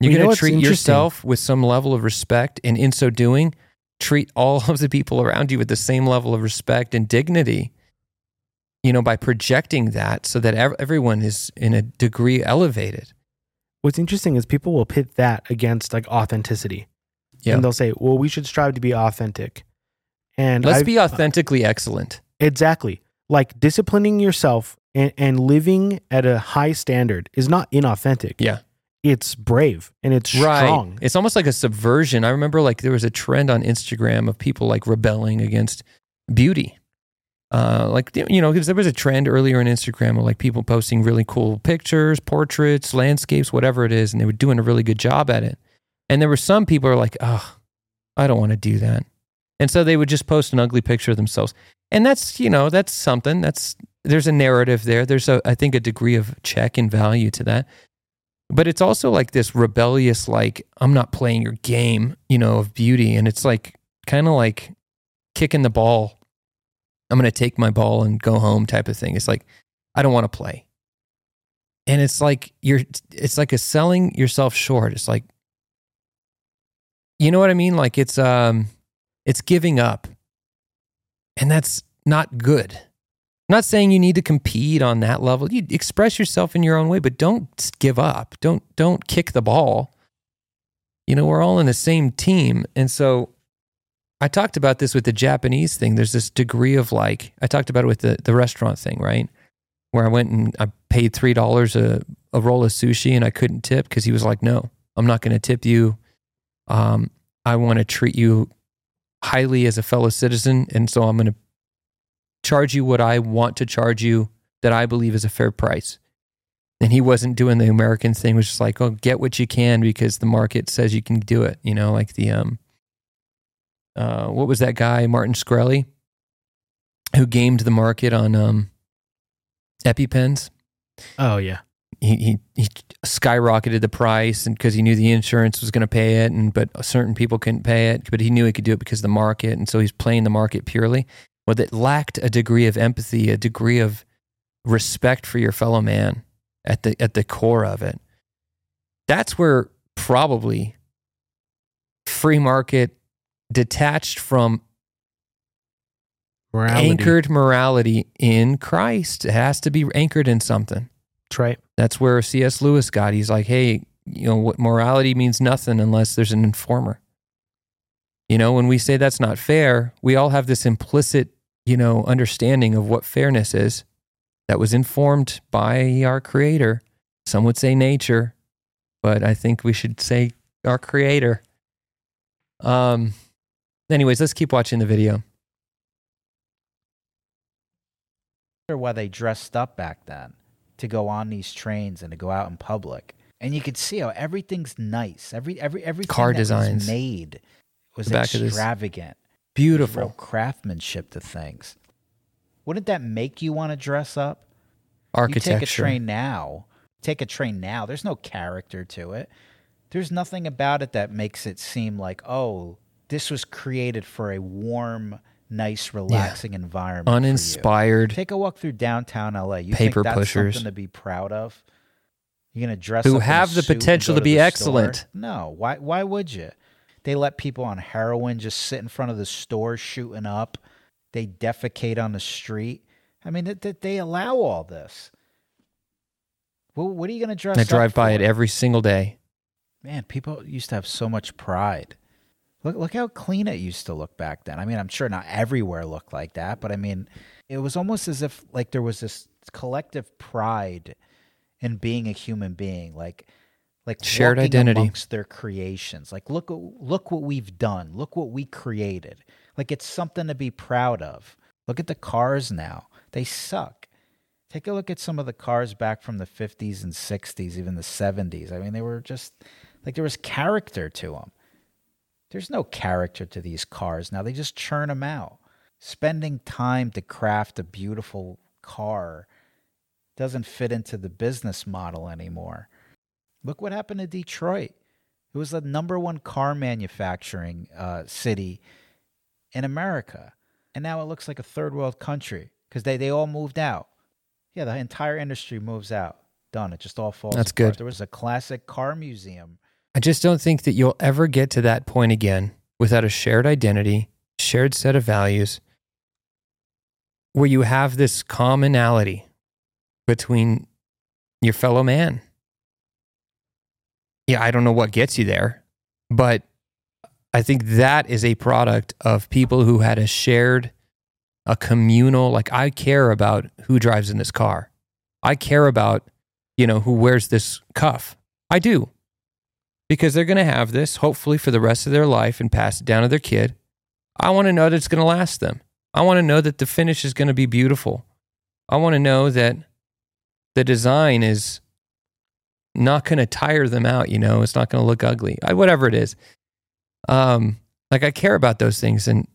You're Well, you going to treat yourself with some level of respect. And in so doing, treat all of the people around you with the same level of respect and dignity, you know, by projecting that so that ev- everyone is in a degree elevated. What's interesting is people will pit that against like authenticity. Yeah. And they'll say, well, we should strive to be authentic. And Let's I've- be authentically excellent. Exactly. Like disciplining yourself and, and living at a high standard is not inauthentic. Yeah. It's brave and it's strong. It's almost like a subversion. I remember like there was a trend on Instagram of people like rebelling against beauty. Uh, like you know, because there was a trend earlier in Instagram of like people posting really cool pictures, portraits, landscapes, whatever it is, and they were doing a really good job at it. And there were some people who are like, "Oh, I don't want to do that," and so they would just post an ugly picture of themselves. And that's you know that's something. That's there's a narrative there. There's a I think a degree of check and value to that but it's also like this rebellious like i'm not playing your game you know of beauty and it's like kind of like kicking the ball i'm to take my ball and go home type of thing it's like i don't want to play and it's like you're it's like a selling yourself short it's like you know what i mean? Like it's um it's giving up. And that's not good. I'm not saying you need to compete on that level. You express yourself in your own way but don't give up. Don't don't kick the ball. You know we're all in the same team. And so i talked about this with the japanese thing. There's this degree of like i talked about it with the, the restaurant thing right? Where I went and I paid three dollars a a roll of sushi and I couldn't tip because he was like, "No, I'm not to tip you. Um, I want to treat you highly as a fellow citizen, and so I'm going to charge you what I want to charge you that I believe is a fair price." And he wasn't doing the American thing, was just like, "Oh, get what you can because the market says you can do it." You know, like the um, uh, what was that guy, Martin Shkreli, who gamed the market on um EpiPens. Oh yeah. He, he he skyrocketed the price and because he knew the insurance was going to pay it and but certain people couldn't pay it but he knew he could do it because of the market and so he's playing the market purely well that lacked a degree of empathy a degree of respect for your fellow man at the at the core of it that's where probably free market detached from Morality. anchored morality in Christ. It has to be anchored in something. That's right. That's where C.S. Lewis got. He's like, hey, you know, what morality means nothing unless there's an informer. You know, when we say that's not fair, we all have this implicit, you know, understanding of what fairness is that was informed by our creator. Some would say nature, but I think we should say our creator. Um anyways, let's keep watching the video. wonder why they dressed up back then to go on these trains and to go out in public. And you could see how everything's nice. Every every everything Car designs. was made was The back of this- extravagant. Beautiful. Craftsmanship to things. Wouldn't that make you want to dress up? Architecture. You take a train now. Take a train now. There's no character to it. There's nothing about it that makes it seem like, oh, this was created for a warm, nice, relaxing environment. Uninspired. Take a walk through downtown LA. You Paper think that's pushers. something to be proud of? You're gonna dress Who up in a have the potential go to be the store? excellent. No, why? Why would you? They let people on heroin just sit in front of the store shooting up. They defecate on the street. I mean, they, they allow all this. Well, what are you gonna dress? I drive by for? it every single day. Man, people used to have so much pride. Look, look how clean it used to look back then. I mean, I'm sure not everywhere looked like that, but I mean, it was almost as if like there was this collective pride in being a human being, like like Shared identity. amongst their creations. Like look, look what we've done. Look what we created. Like it's something to be proud of. Look at the cars now; they suck. Take a look at some of the cars back from the 50s and 60s, even the 70s. I mean, they were just like there was character to them. There's no character to these cars now. They just churn them out. Spending time to craft a beautiful car doesn't fit into the business model anymore. Look what happened to Detroit. It was the number one car manufacturing uh, city in America. And now it looks like a third world country because they, they all moved out. Yeah, the entire industry moves out. Done. It just all falls That's apart. good. There was a classic car museum. I just don't think that you'll ever get to that point again without a shared identity, shared set of values, where you have this commonality between your fellow man. Yeah, I don't know what gets you there, but I think that is a product of people who had a shared, a communal, like I care about who drives in this car. I care about, you know, who wears this cuff. I do because they're going to have this hopefully for the rest of their life and pass it down to their kid. I want to know that it's going to last them. I want to know that the finish is going to be beautiful. I want to know that the design is not going to tire them out, you know, it's not going to look ugly. I, whatever it is. Um like I care about those things and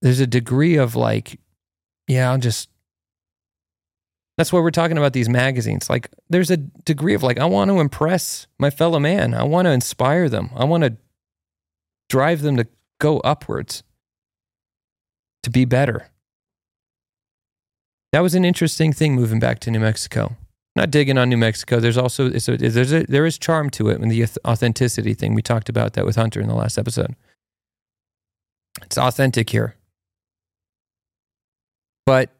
there's a degree of like yeah, I'll just that's why we're talking about these magazines. Like, there's a degree of like, I want to impress my fellow man. I want to inspire them. I want to drive them to go upwards, to be better. That was an interesting thing moving back to New Mexico. not digging on New Mexico. There's also there's a, there is charm to it and the authenticity thing. We talked about that with Hunter in the last episode. It's authentic here. But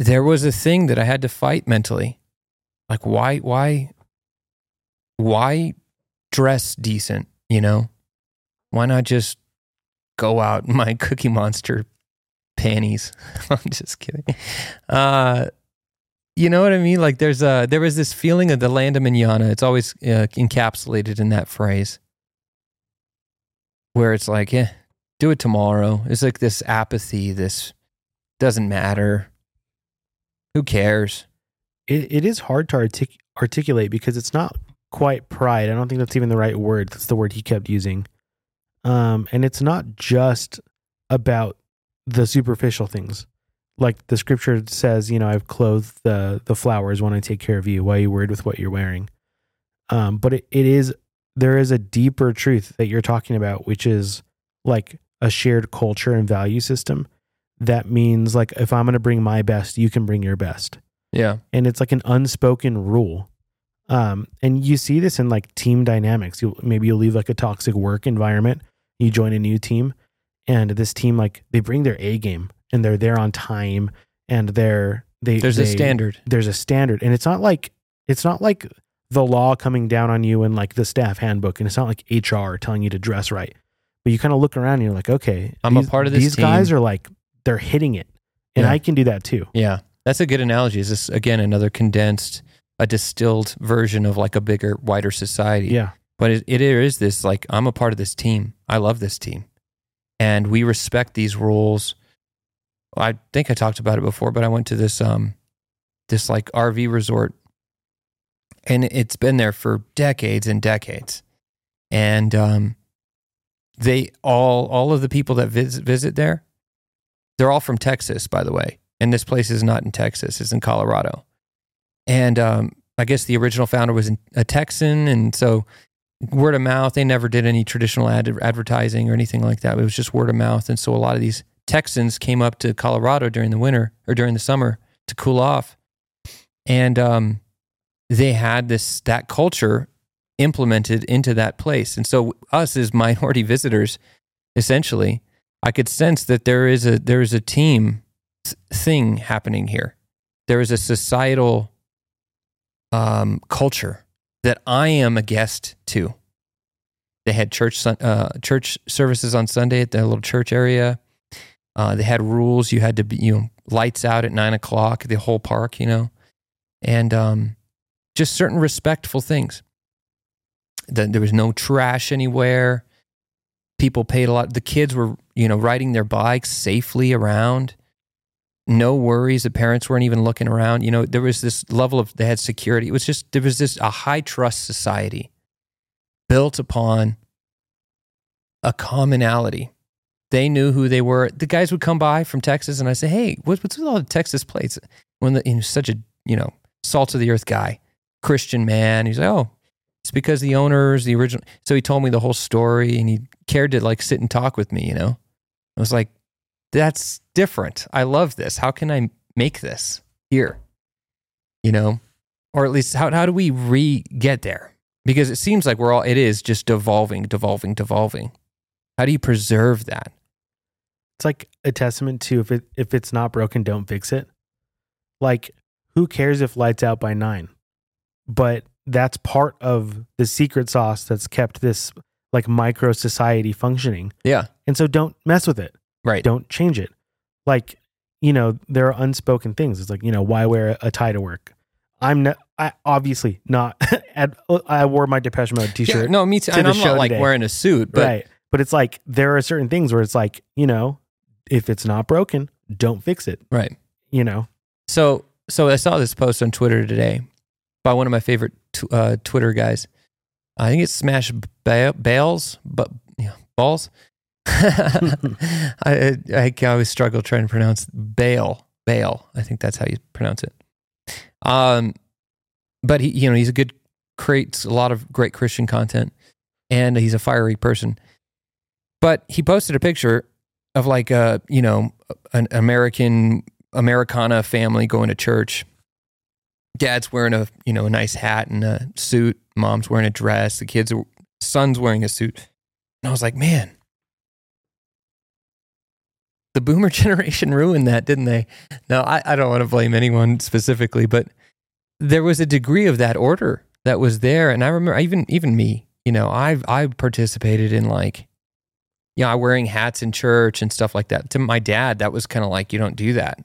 there was a thing that I had to fight mentally. Like why why why dress decent, you know? Why not just go out in my Cookie Monster panties? I'm just kidding. Uh you know what I mean? Like there's a there was this feeling of the land of manana. It's always uh, encapsulated in that phrase, where it's like, yeah, do it tomorrow. It's like this apathy. This doesn't matter. Who cares? It, it is hard to artic- articulate because it's not quite pride. I don't think that's even the right word. That's the word he kept using. Um, and it's not just about the superficial things. Like the scripture says, you know, I've clothed the the flowers when I take care of you. Why are you worried with what you're wearing? Um, but it, it is there is a deeper truth that you're talking about, which is like a shared culture and value system. That means like if I'm going to bring my best, you can bring your best Yeah, and it's like an unspoken rule. Um, and you see this in like team dynamics. You maybe you'll leave like a toxic work environment. You join a new team, and this team like they bring their A game and they're there on time and they're they there's a standard. There's a standard, and it's not like it's not like the law coming down on you and like the staff handbook, and it's not like HR telling you to dress right. But you kind of look around and you're like, okay, I'm a part of this These guys are like they're hitting it, and Yeah. I can do that too. Yeah, that's a good analogy. Is this again another condensed, a distilled version of like a bigger, wider society? Yeah. But it, it is this like I'm a part of this team. I love this team, and we respect these rules. I think I talked about it before, but I went to this um this like RV resort, and it's been there for decades and decades, and um they all all of the people that visit visit there, they're all from Texas, by the way, and this place is not in Texas; it's in Colorado, and um I guess the original founder was a Texan, and so word of mouth. They never did any traditional ad- advertising or anything like that. It was just word of mouth. And so a lot of these Texans came up to Colorado during the winter or during the summer to cool off. And um, they had this that culture implemented into that place. And so us as minority visitors, essentially, I could sense that there is a there is a team thing happening here. There is a societal um, culture that I am a guest to. They had church uh, church services on Sunday at their little church area. Uh, they had rules. You had to be, you know, lights out at nine o'clock, the whole park, you know, and um, just certain respectful things. That there was no trash anywhere. People paid a lot. The kids were, you know, riding their bikes safely around. No worries. The parents weren't even looking around. You know, there was this level of they had security. It was just there was this a high trust society built upon a commonality. They knew who they were. The guys would come by from Texas, and I say, "Hey, what, what's with all the Texas plates?" When the, you know, such a you know salt of the earth guy, Christian man, he's like, "Oh, it's because the owners, the original." So he told me the whole story, and he cared to like sit and talk with me. You know, I was like, "That's different. I love this. How can I make this here?" You know, or at least how how do we re get there? Because it seems like we're all it is just devolving, devolving, devolving. How do you preserve that? it's like a testament to if it if it's not broken, don't fix it. Like, who cares if lights out by nine? But that's part of the secret sauce that's kept this like micro society functioning. Yeah. And so don't mess with it. Right. Don't change it. Like, you know, there are unspoken things. It's like, you know, why wear a tie to work? I'm not, I obviously not. at, I wore my Depeche Mode t Yeah, shirt. no, me too. to And I'm not like today. wearing a suit, but right. But it's like, there are certain things where it's like, you know, if it's not broken, don't fix it, right. you know? So, so I saw this post on Twitter today by one of my favorite uh, Twitter guys. I think it's Smash ba- Bales, but yeah, balls. I, I I always struggle trying to pronounce Bale. Bale. I think that's how you pronounce it. Um, but he, you know, he's a good creates a lot of great Christian content, and he's a fiery person. But he posted a picture of like a you know an American Americana family going to church, dad's wearing a you know a nice hat and a suit, mom's wearing a dress, the kids are son's wearing a suit. And I was like, man, the boomer generation ruined that, didn't they? No, I, I don't want to blame anyone specifically, but there was a degree of that order that was there. And I remember even even me, you know, I've I participated in like you know, wearing hats in church and stuff like that. To my dad, that was kind of like, you don't do that.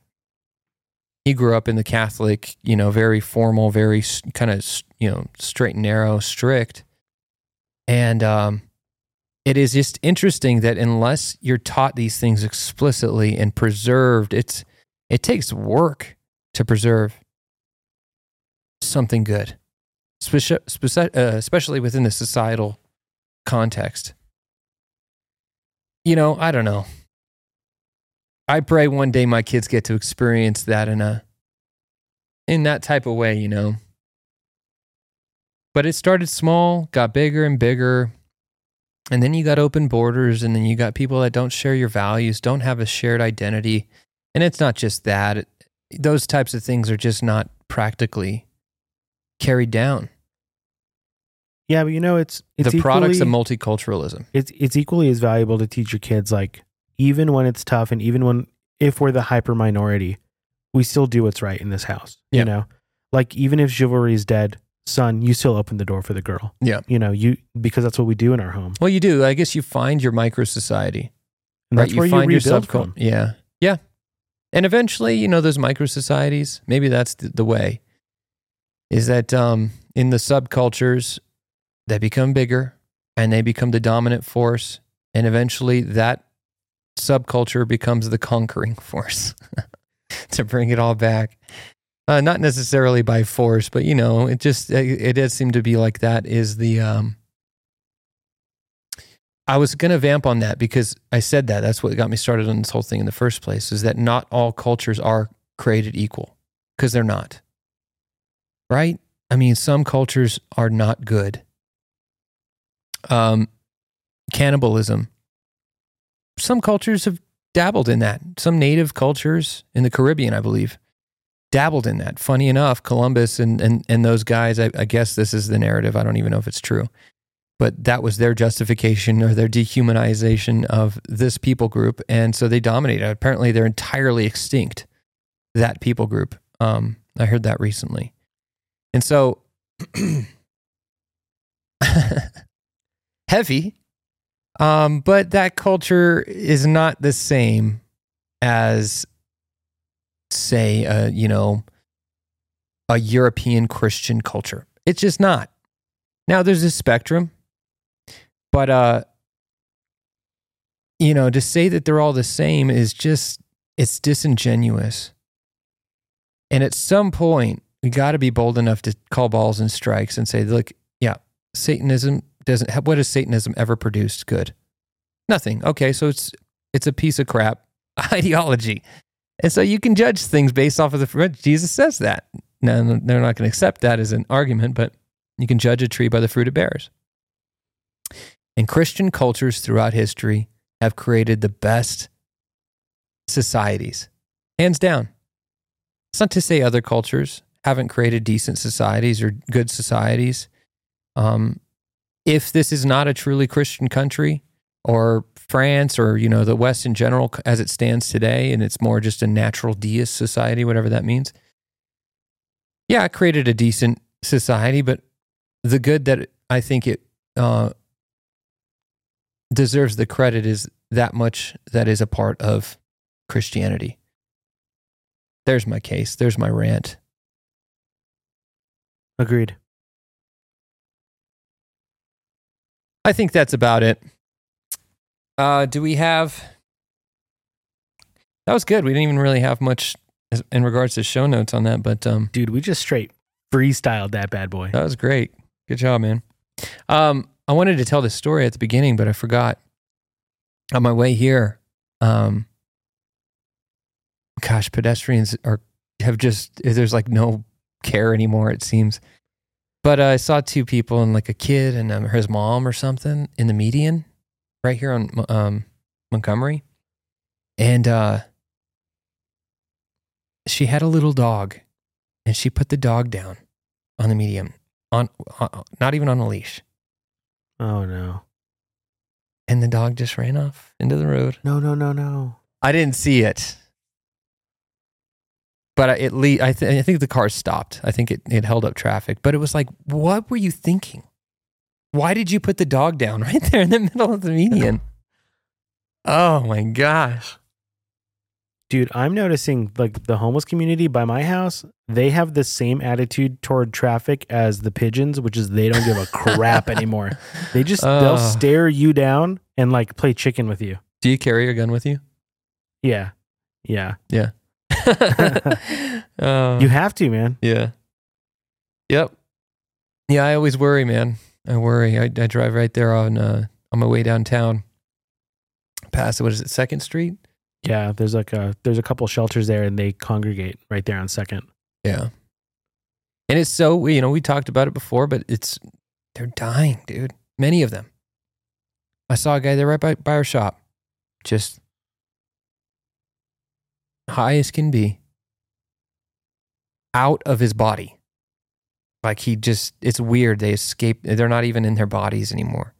He grew up in the Catholic, you know, very formal, very kind of, you know, straight and narrow, strict. And um, it is just interesting that unless you're taught these things explicitly and preserved, it's it takes work to preserve something good, uh, especially within the societal context you know, I don't know. I pray one day my kids get to experience that in a in that type of way, you know. But it started small, got bigger and bigger. And then you got open borders and then you got people that don't share your values, don't have a shared identity. And it's not just that. It, those types of things are just not practically carried down. Yeah, but you know, it's it's the products of multiculturalism. it's it's equally as valuable to teach your kids like even when it's tough and even when if we're the hyper minority we still do what's right in this house Yeah. you know like even if chivalry is dead son you still open the door for the girl Yeah. you know you because that's what we do in our home Well, you do. I guess you find your micro society. and that's right? where you find you your rebuild subcul- from Yeah. Yeah. And eventually, you know, those micro societies, maybe that's the, the way, is that um, in the subcultures, they become bigger and they become the dominant force. And eventually, that subculture becomes the conquering force to bring it all back. Uh, not necessarily by force, but, you know, it just, it, it does seem to be like that is the, um, I was going to vamp on that because I said that. That's what got me started on this whole thing in the first place is that not all cultures are created equal because they're not. Right? I mean, some cultures are not good. Um, cannibalism. Some cultures have dabbled in that. Some native cultures in the Caribbean, I believe, dabbled in that. Funny enough, Columbus and, and, and those guys, I, I guess this is the narrative. I don't even know if it's true but that was their justification or their dehumanization of this people group and so they dominated apparently they're entirely extinct that people group um, i heard that recently and so heavy um, but that culture is not the same as say you know a european christian culture. It's just not. Now there's a spectrum but uh you know to say that they're all the same is just it's disingenuous. And at some point we got to be bold enough to call balls and strikes and say look yeah satanism doesn't what has satanism ever produced? Good. Nothing. Okay so it's it's a piece of crap ideology. And so you can judge things based off of the jesus says that. Now they're not going to accept that as an argument but you can judge a tree by the fruit it bears. And Christian cultures throughout history have created the best societies, hands down. It's not to say other cultures haven't created decent societies or good societies. Um, if this is not a truly Christian country, or France, or you know the West in general, as it stands today, and it's more just a natural deist society, whatever that means. Yeah, it created a decent society, but the good that I think it uh, deserves the credit is that much that is a part of Christianity. There's my case. There's my rant. agreed I think that's about it. Uh, do we have? That was good. We didn't even really have much in regards to show notes on that, but um, dude we just straight freestyled that bad boy that was great. Good job, man. Um, I wanted to tell this story at the beginning, but I forgot. On my way here, um, gosh, pedestrians are have just there's like no care anymore. It seems. But uh, I saw two people and like a kid and um, his mom or something in the median, right here on um, Montgomery, and uh, she had a little dog, and she put the dog down on the medium, on, on not even on a leash, Oh no. and the dog just ran off into the road. No, no, no, no. I didn't see it, but I- it le- I, th- I think the car stopped. I think it, it held up traffic, but it was like, what were you thinking? Why did you put the dog down right there in the middle of the median? oh my gosh! Dude, I'm noticing like the homeless community by my house, they have the same attitude toward traffic as the pigeons, which is they don't give a crap anymore. They just Oh. they'll stare you down and like play chicken with you. Do you carry a gun with you? Yeah. Yeah. Yeah. Oh, You have to, man. yeah. Yep. Yeah, I always worry, man. I worry. I, I drive right there on uh, on my way downtown. Past what is it, Second Street? Yeah, there's like a there's a couple shelters there and they congregate right there on second. Yeah. And it's so you know we talked about it before, but it's they're dying, dude. Many of them. I saw a guy there right by, by our shop, just high as can be, out of his body. Like he just, it's weird. They escape. They're not even in their bodies anymore.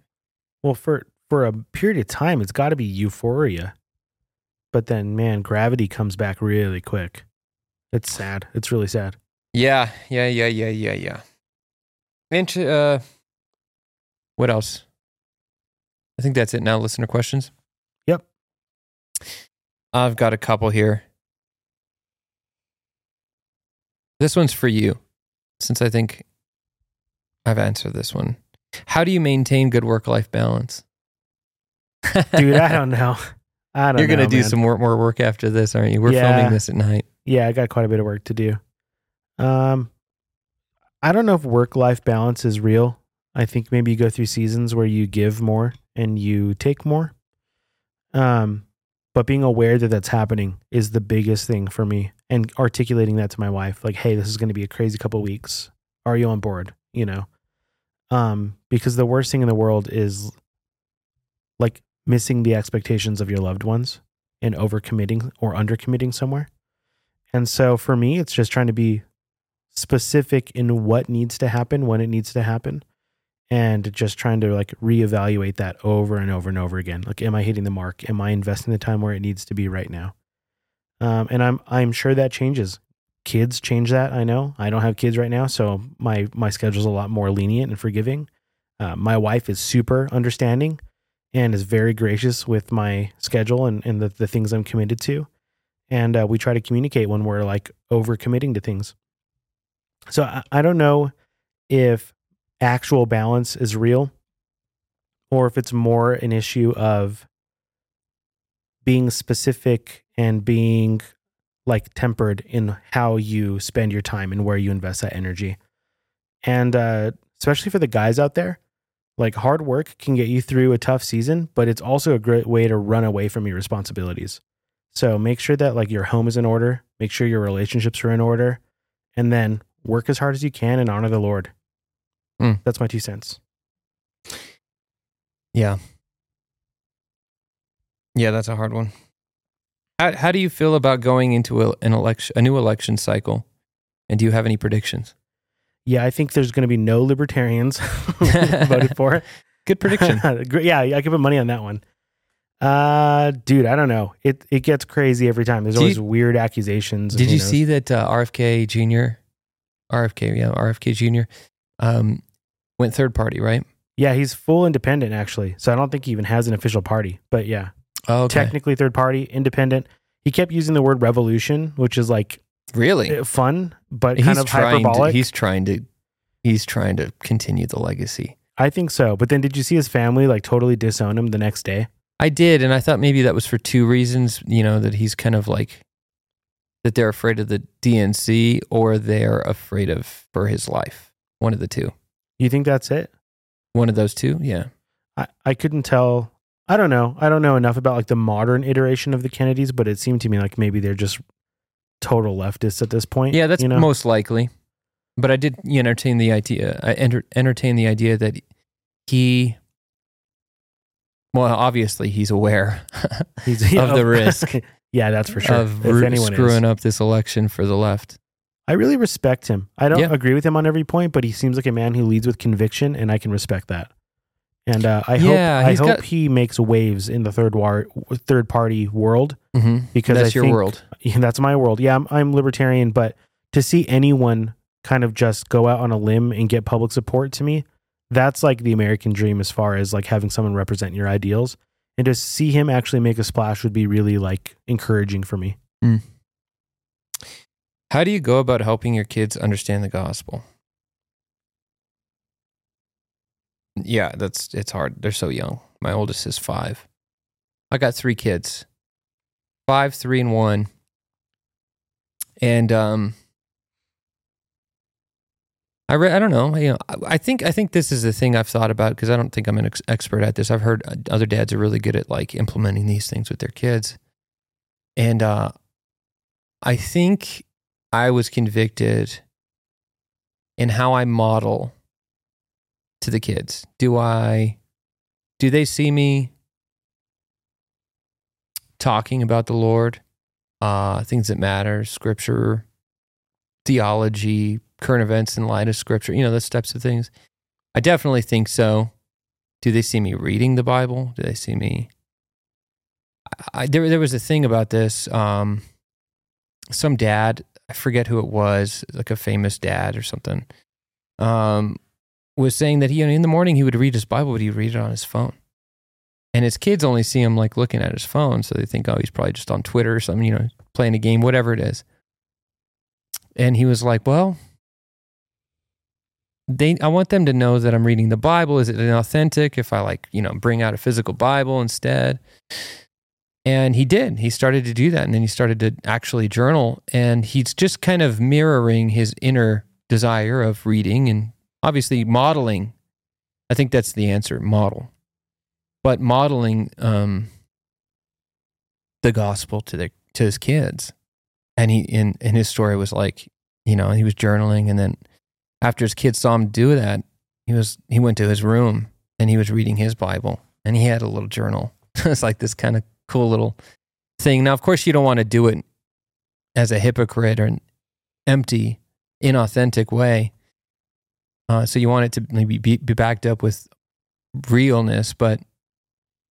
Well, for for a period of time, it's got to be euphoria. But then, man, gravity comes back really quick. It's sad. It's really sad. Yeah, yeah, yeah, yeah, yeah, yeah. And uh, what else? I think that's it now. Listener questions. Yep. I've got a couple here. This one's for you, since I think I've answered this one. How do you maintain good work life balance? Dude, I don't know. I don't You're gonna do man. some more, more work after this, aren't you? We're Yeah. filming this at night. Yeah, I got quite a bit of work to do. Um, I don't know if work life balance is real. I think maybe you go through seasons where you give more and you take more. Um, but being aware that that's happening is the biggest thing for me, and articulating that to my wife, like, "Hey, this is going to be a crazy couple weeks. Are you on board?" You know, um, because the worst thing in the world is like missing the expectations of your loved ones and overcommitting or undercommitting somewhere. And so for me, it's just trying to be specific in what needs to happen when it needs to happen and just trying to like reevaluate that over and over and over again. Like, am I hitting the mark? Am I investing the time where it needs to be right now? Um, and I'm I'm sure that changes. Kids change that. I know. I don't have kids right now, so my my schedule's a lot more lenient and forgiving. Uh, my wife is super understanding and is very gracious with my schedule and, and the, the things I'm committed to and uh, we try to communicate when we're like over committing to things. So I, I don't know if actual balance is real or if it's more an issue of being specific and being like tempered in how you spend your time and where you invest that energy. And uh, especially for the guys out there, like hard work can get you through a tough season, but it's also a great way to run away from your responsibilities. So make sure that like your home is in order, make sure your relationships are in order, and then work as hard as you can and honor the Lord. Hmm. That's my two cents. Yeah. Yeah, that's a hard one. How, how do you feel about going into a, an election, a new election cycle? And do you have any predictions? Yeah, I think there's going to be no libertarians voted for. It. Good prediction. Yeah, I can put money on that one. Uh, dude, I don't know. It it gets crazy every time. There's Do you- always weird accusations. Did you knows. see that uh, RFK Jr. RFK, yeah, RFK Jr. Um, went third party, right? Yeah, he's full independent actually. So I don't think he even has an official party. But yeah, Oh, okay. technically third party, independent. He kept using the word revolution, which is like really? uh, fun, but He's kind of trying. To, hyperbolic. he's trying to. He's trying to continue the legacy. I think so. But then did you see his family like totally disown him the next day? I did, and I thought maybe that was for two reasons. You know, that he's kind of like that they're afraid of the DNC or they're afraid of for his life. One of the two. You think that's it? One of those two. Yeah. I, I couldn't tell. I don't know. I don't know enough about like the modern iteration of the Kennedys, but it seemed to me like maybe they're just total leftists at this point. Yeah, that's you know? most likely. But I did entertain the idea. I enter, entertain the idea that he, well, obviously he's aware He's, of the risk yeah, that's for sure. of if ru- anyone screwing is. up this election for the left. I really respect him. I don't Yeah. agree with him on every point, but he seems like a man who leads with conviction, and I can respect that. And uh, I Yeah, hope I hope got- he makes waves in the third war third party world Mm-hmm. because That's I your think- world. Yeah, that's my world. Yeah, I'm, I'm libertarian, but to see anyone kind of just go out on a limb and get public support to me, that's like the American dream as far as like having someone represent your ideals. And to see him actually make a splash would be really like encouraging for me. How do you go about helping your kids understand the gospel? Yeah, that's it's hard. They're so young. My oldest is five. I got three kids, five, three, and one. And um, I re- I don't know. You know, I, I think I think this is the thing I've thought about because I don't think I'm an ex- expert at this. I've heard uh, other dads are really good at like implementing these things with their kids, and uh, I think I was convicted in how I model to the kids. Do I do they see me talking about the Lord, uh, things that matter, scripture, theology, current events in light of scripture, you know, those types of things? I definitely think so. Do they see me reading the Bible? Do they see me? I, there, there was a thing about this. Um, some dad, I forget who it was, like a famous dad or something, um, was saying that he in the morning he would read his Bible, but he'd read it on his phone. And his kids only see him like looking at his phone, so they think, oh, he's probably just on Twitter or something, you know, playing a game, whatever it is. And he was like, well, they I want them to know that I'm reading the Bible. Is it authentic if I like, you know, bring out a physical Bible instead? And he did. He started to do that. And then he started to actually journal. And he's just kind of mirroring his inner desire of reading and obviously modeling. I think that's the answer model. But modeling um, the gospel to, the, to his kids. And he, in, in his story was like, you know, he was journaling. And then after his kids saw him do that, he was, he went to his room and he was reading his Bible and he had a little journal. it's like this kind of cool little thing. Now, of course, you don't want to do it as a hypocrite or an empty, inauthentic way. Uh, so you want it to maybe be, be backed up with realness. But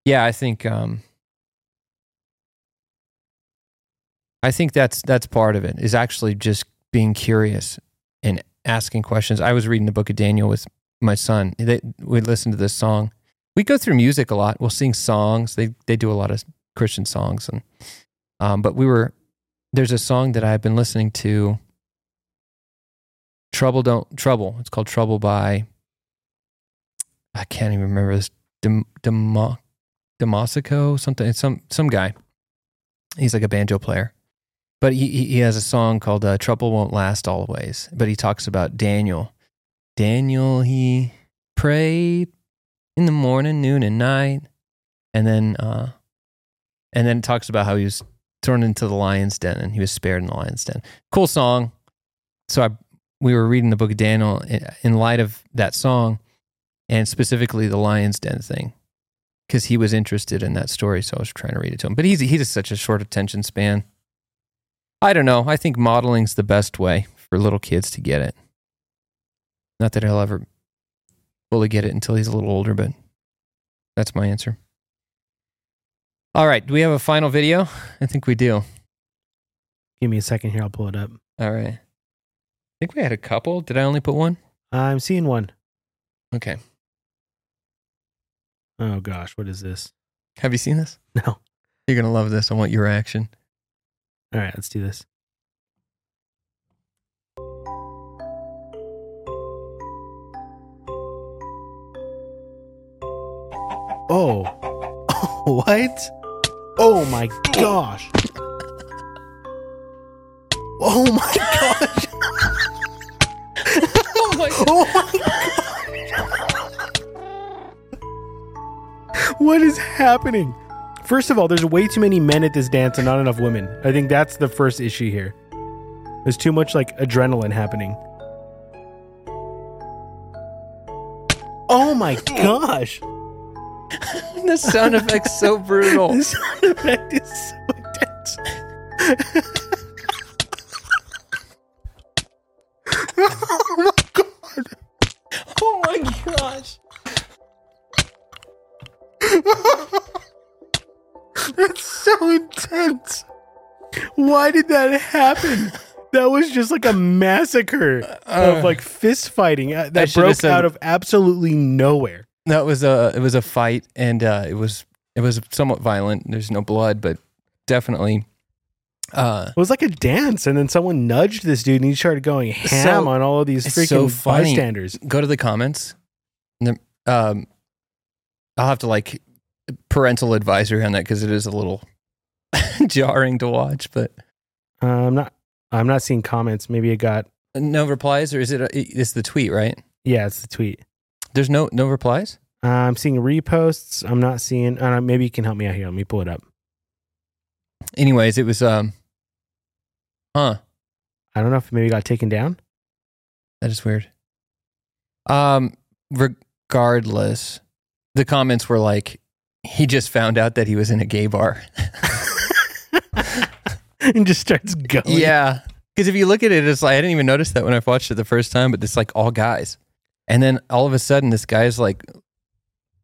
yeah, I think um, I think that's that's part of it. Is actually just being curious and asking questions. I was reading the book of Daniel with my son. They, we listened to this song. We go through music a lot. We'll sing songs. They they do a lot of Christian songs, and um, but we were there's a song that I've been listening to. Trouble don't trouble. It's called Trouble by. I can't even remember this. Dem, Demo, Demosico something. Some some guy. He's like a banjo player, but he he he has a song called uh, "Trouble Won't Last Always." But he talks about Daniel. Daniel he prayed in the morning, noon, and night, and then uh, and then it talks about how he was thrown into the lion's den and he was spared in the lion's den. Cool song. So I we were reading the book of Daniel in, in light of that song, and specifically the lion's den thing, because he was interested in that story. So I was trying to read it to him. But he's he's such a short attention span. I don't know. I think modeling's the best way for little kids to get it. Not that he'll ever fully get it until he's a little older, but that's my answer. All right. Do we have a final video? I think we do. Give me a second here. I'll pull it up. All right. I think we had a couple. Did I only put one? I'm seeing one. Okay. Oh gosh, what is this? Have you seen this? No. You're going to love this. I want your reaction. All right, let's do this. Oh. what? Oh my gosh. Oh my gosh. Oh my Oh my What is happening? First of all, there's way too many men at this dance and not enough women. I think that's the first issue here. There's too much like adrenaline happening. Oh my gosh. the sound effect's so brutal. The sound effect is so intense. oh my god. Oh my gosh. That's so intense. Why did that happen? That was just like a massacre uh, of like fist fighting uh, that broke out of absolutely nowhere. No, it was a it was a fight, and uh, it was it was somewhat violent. There's no blood, but definitely. Uh, It was like a dance, and then someone nudged this dude, and he started going ham So- on all of these freaking so bystanders. go to the comments. Um, I'll have to like parental advisory on that because it is a little jarring to watch. But Uh, I'm not. I'm not seeing comments. Maybe it got. no replies, or is it? A, it's the tweet, right? Yeah, it's the tweet. There's no no replies. Uh, I'm seeing reposts. I'm not seeing. Uh, maybe you can help me out here. Let me pull it up. Anyways, it was um, huh? I don't know if maybe got taken down. That is weird. Um, regardless, the comments were like, he just found out that he was in a gay bar. and just starts going. yeah. Because if you look at it, it's like, I didn't even notice that when I watched it the first time, but it's like all guys. And then all of a sudden, this guy's like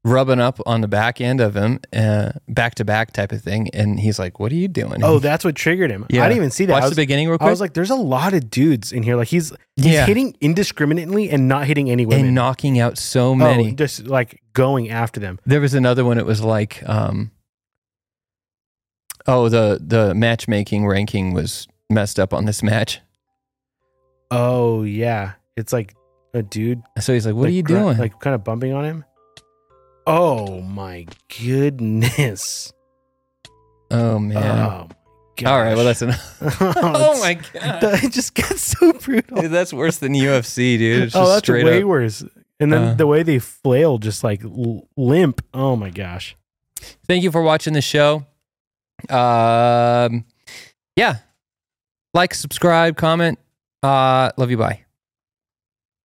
rubbing up on the back end of him, uh, back to back type of thing. And he's like, What are you doing? Oh, that's what triggered him. Yeah. I didn't even see that. Watch I was, the beginning real quick. I was like, there's a lot of dudes in here. Like he's he's Yeah. hitting indiscriminately and not hitting any women. and knocking out so Oh, many. just like going after them. There was another one. It was like, um, oh, the the matchmaking ranking was messed up on this match. Oh yeah, it's like a dude. So he's like, "What like, are you doing?" Like kind of bumping on him. Oh my goodness. oh man. Oh my All right, well that's enough. oh oh my god, It just gets so brutal. Dude, that's worse than UFC, dude. It's oh, just that's straight way up. worse. And then Uh. the way they flail, just like limp. Oh my gosh. Thank you for watching the show. Um, yeah, like, subscribe, comment. Uh, love you. Bye.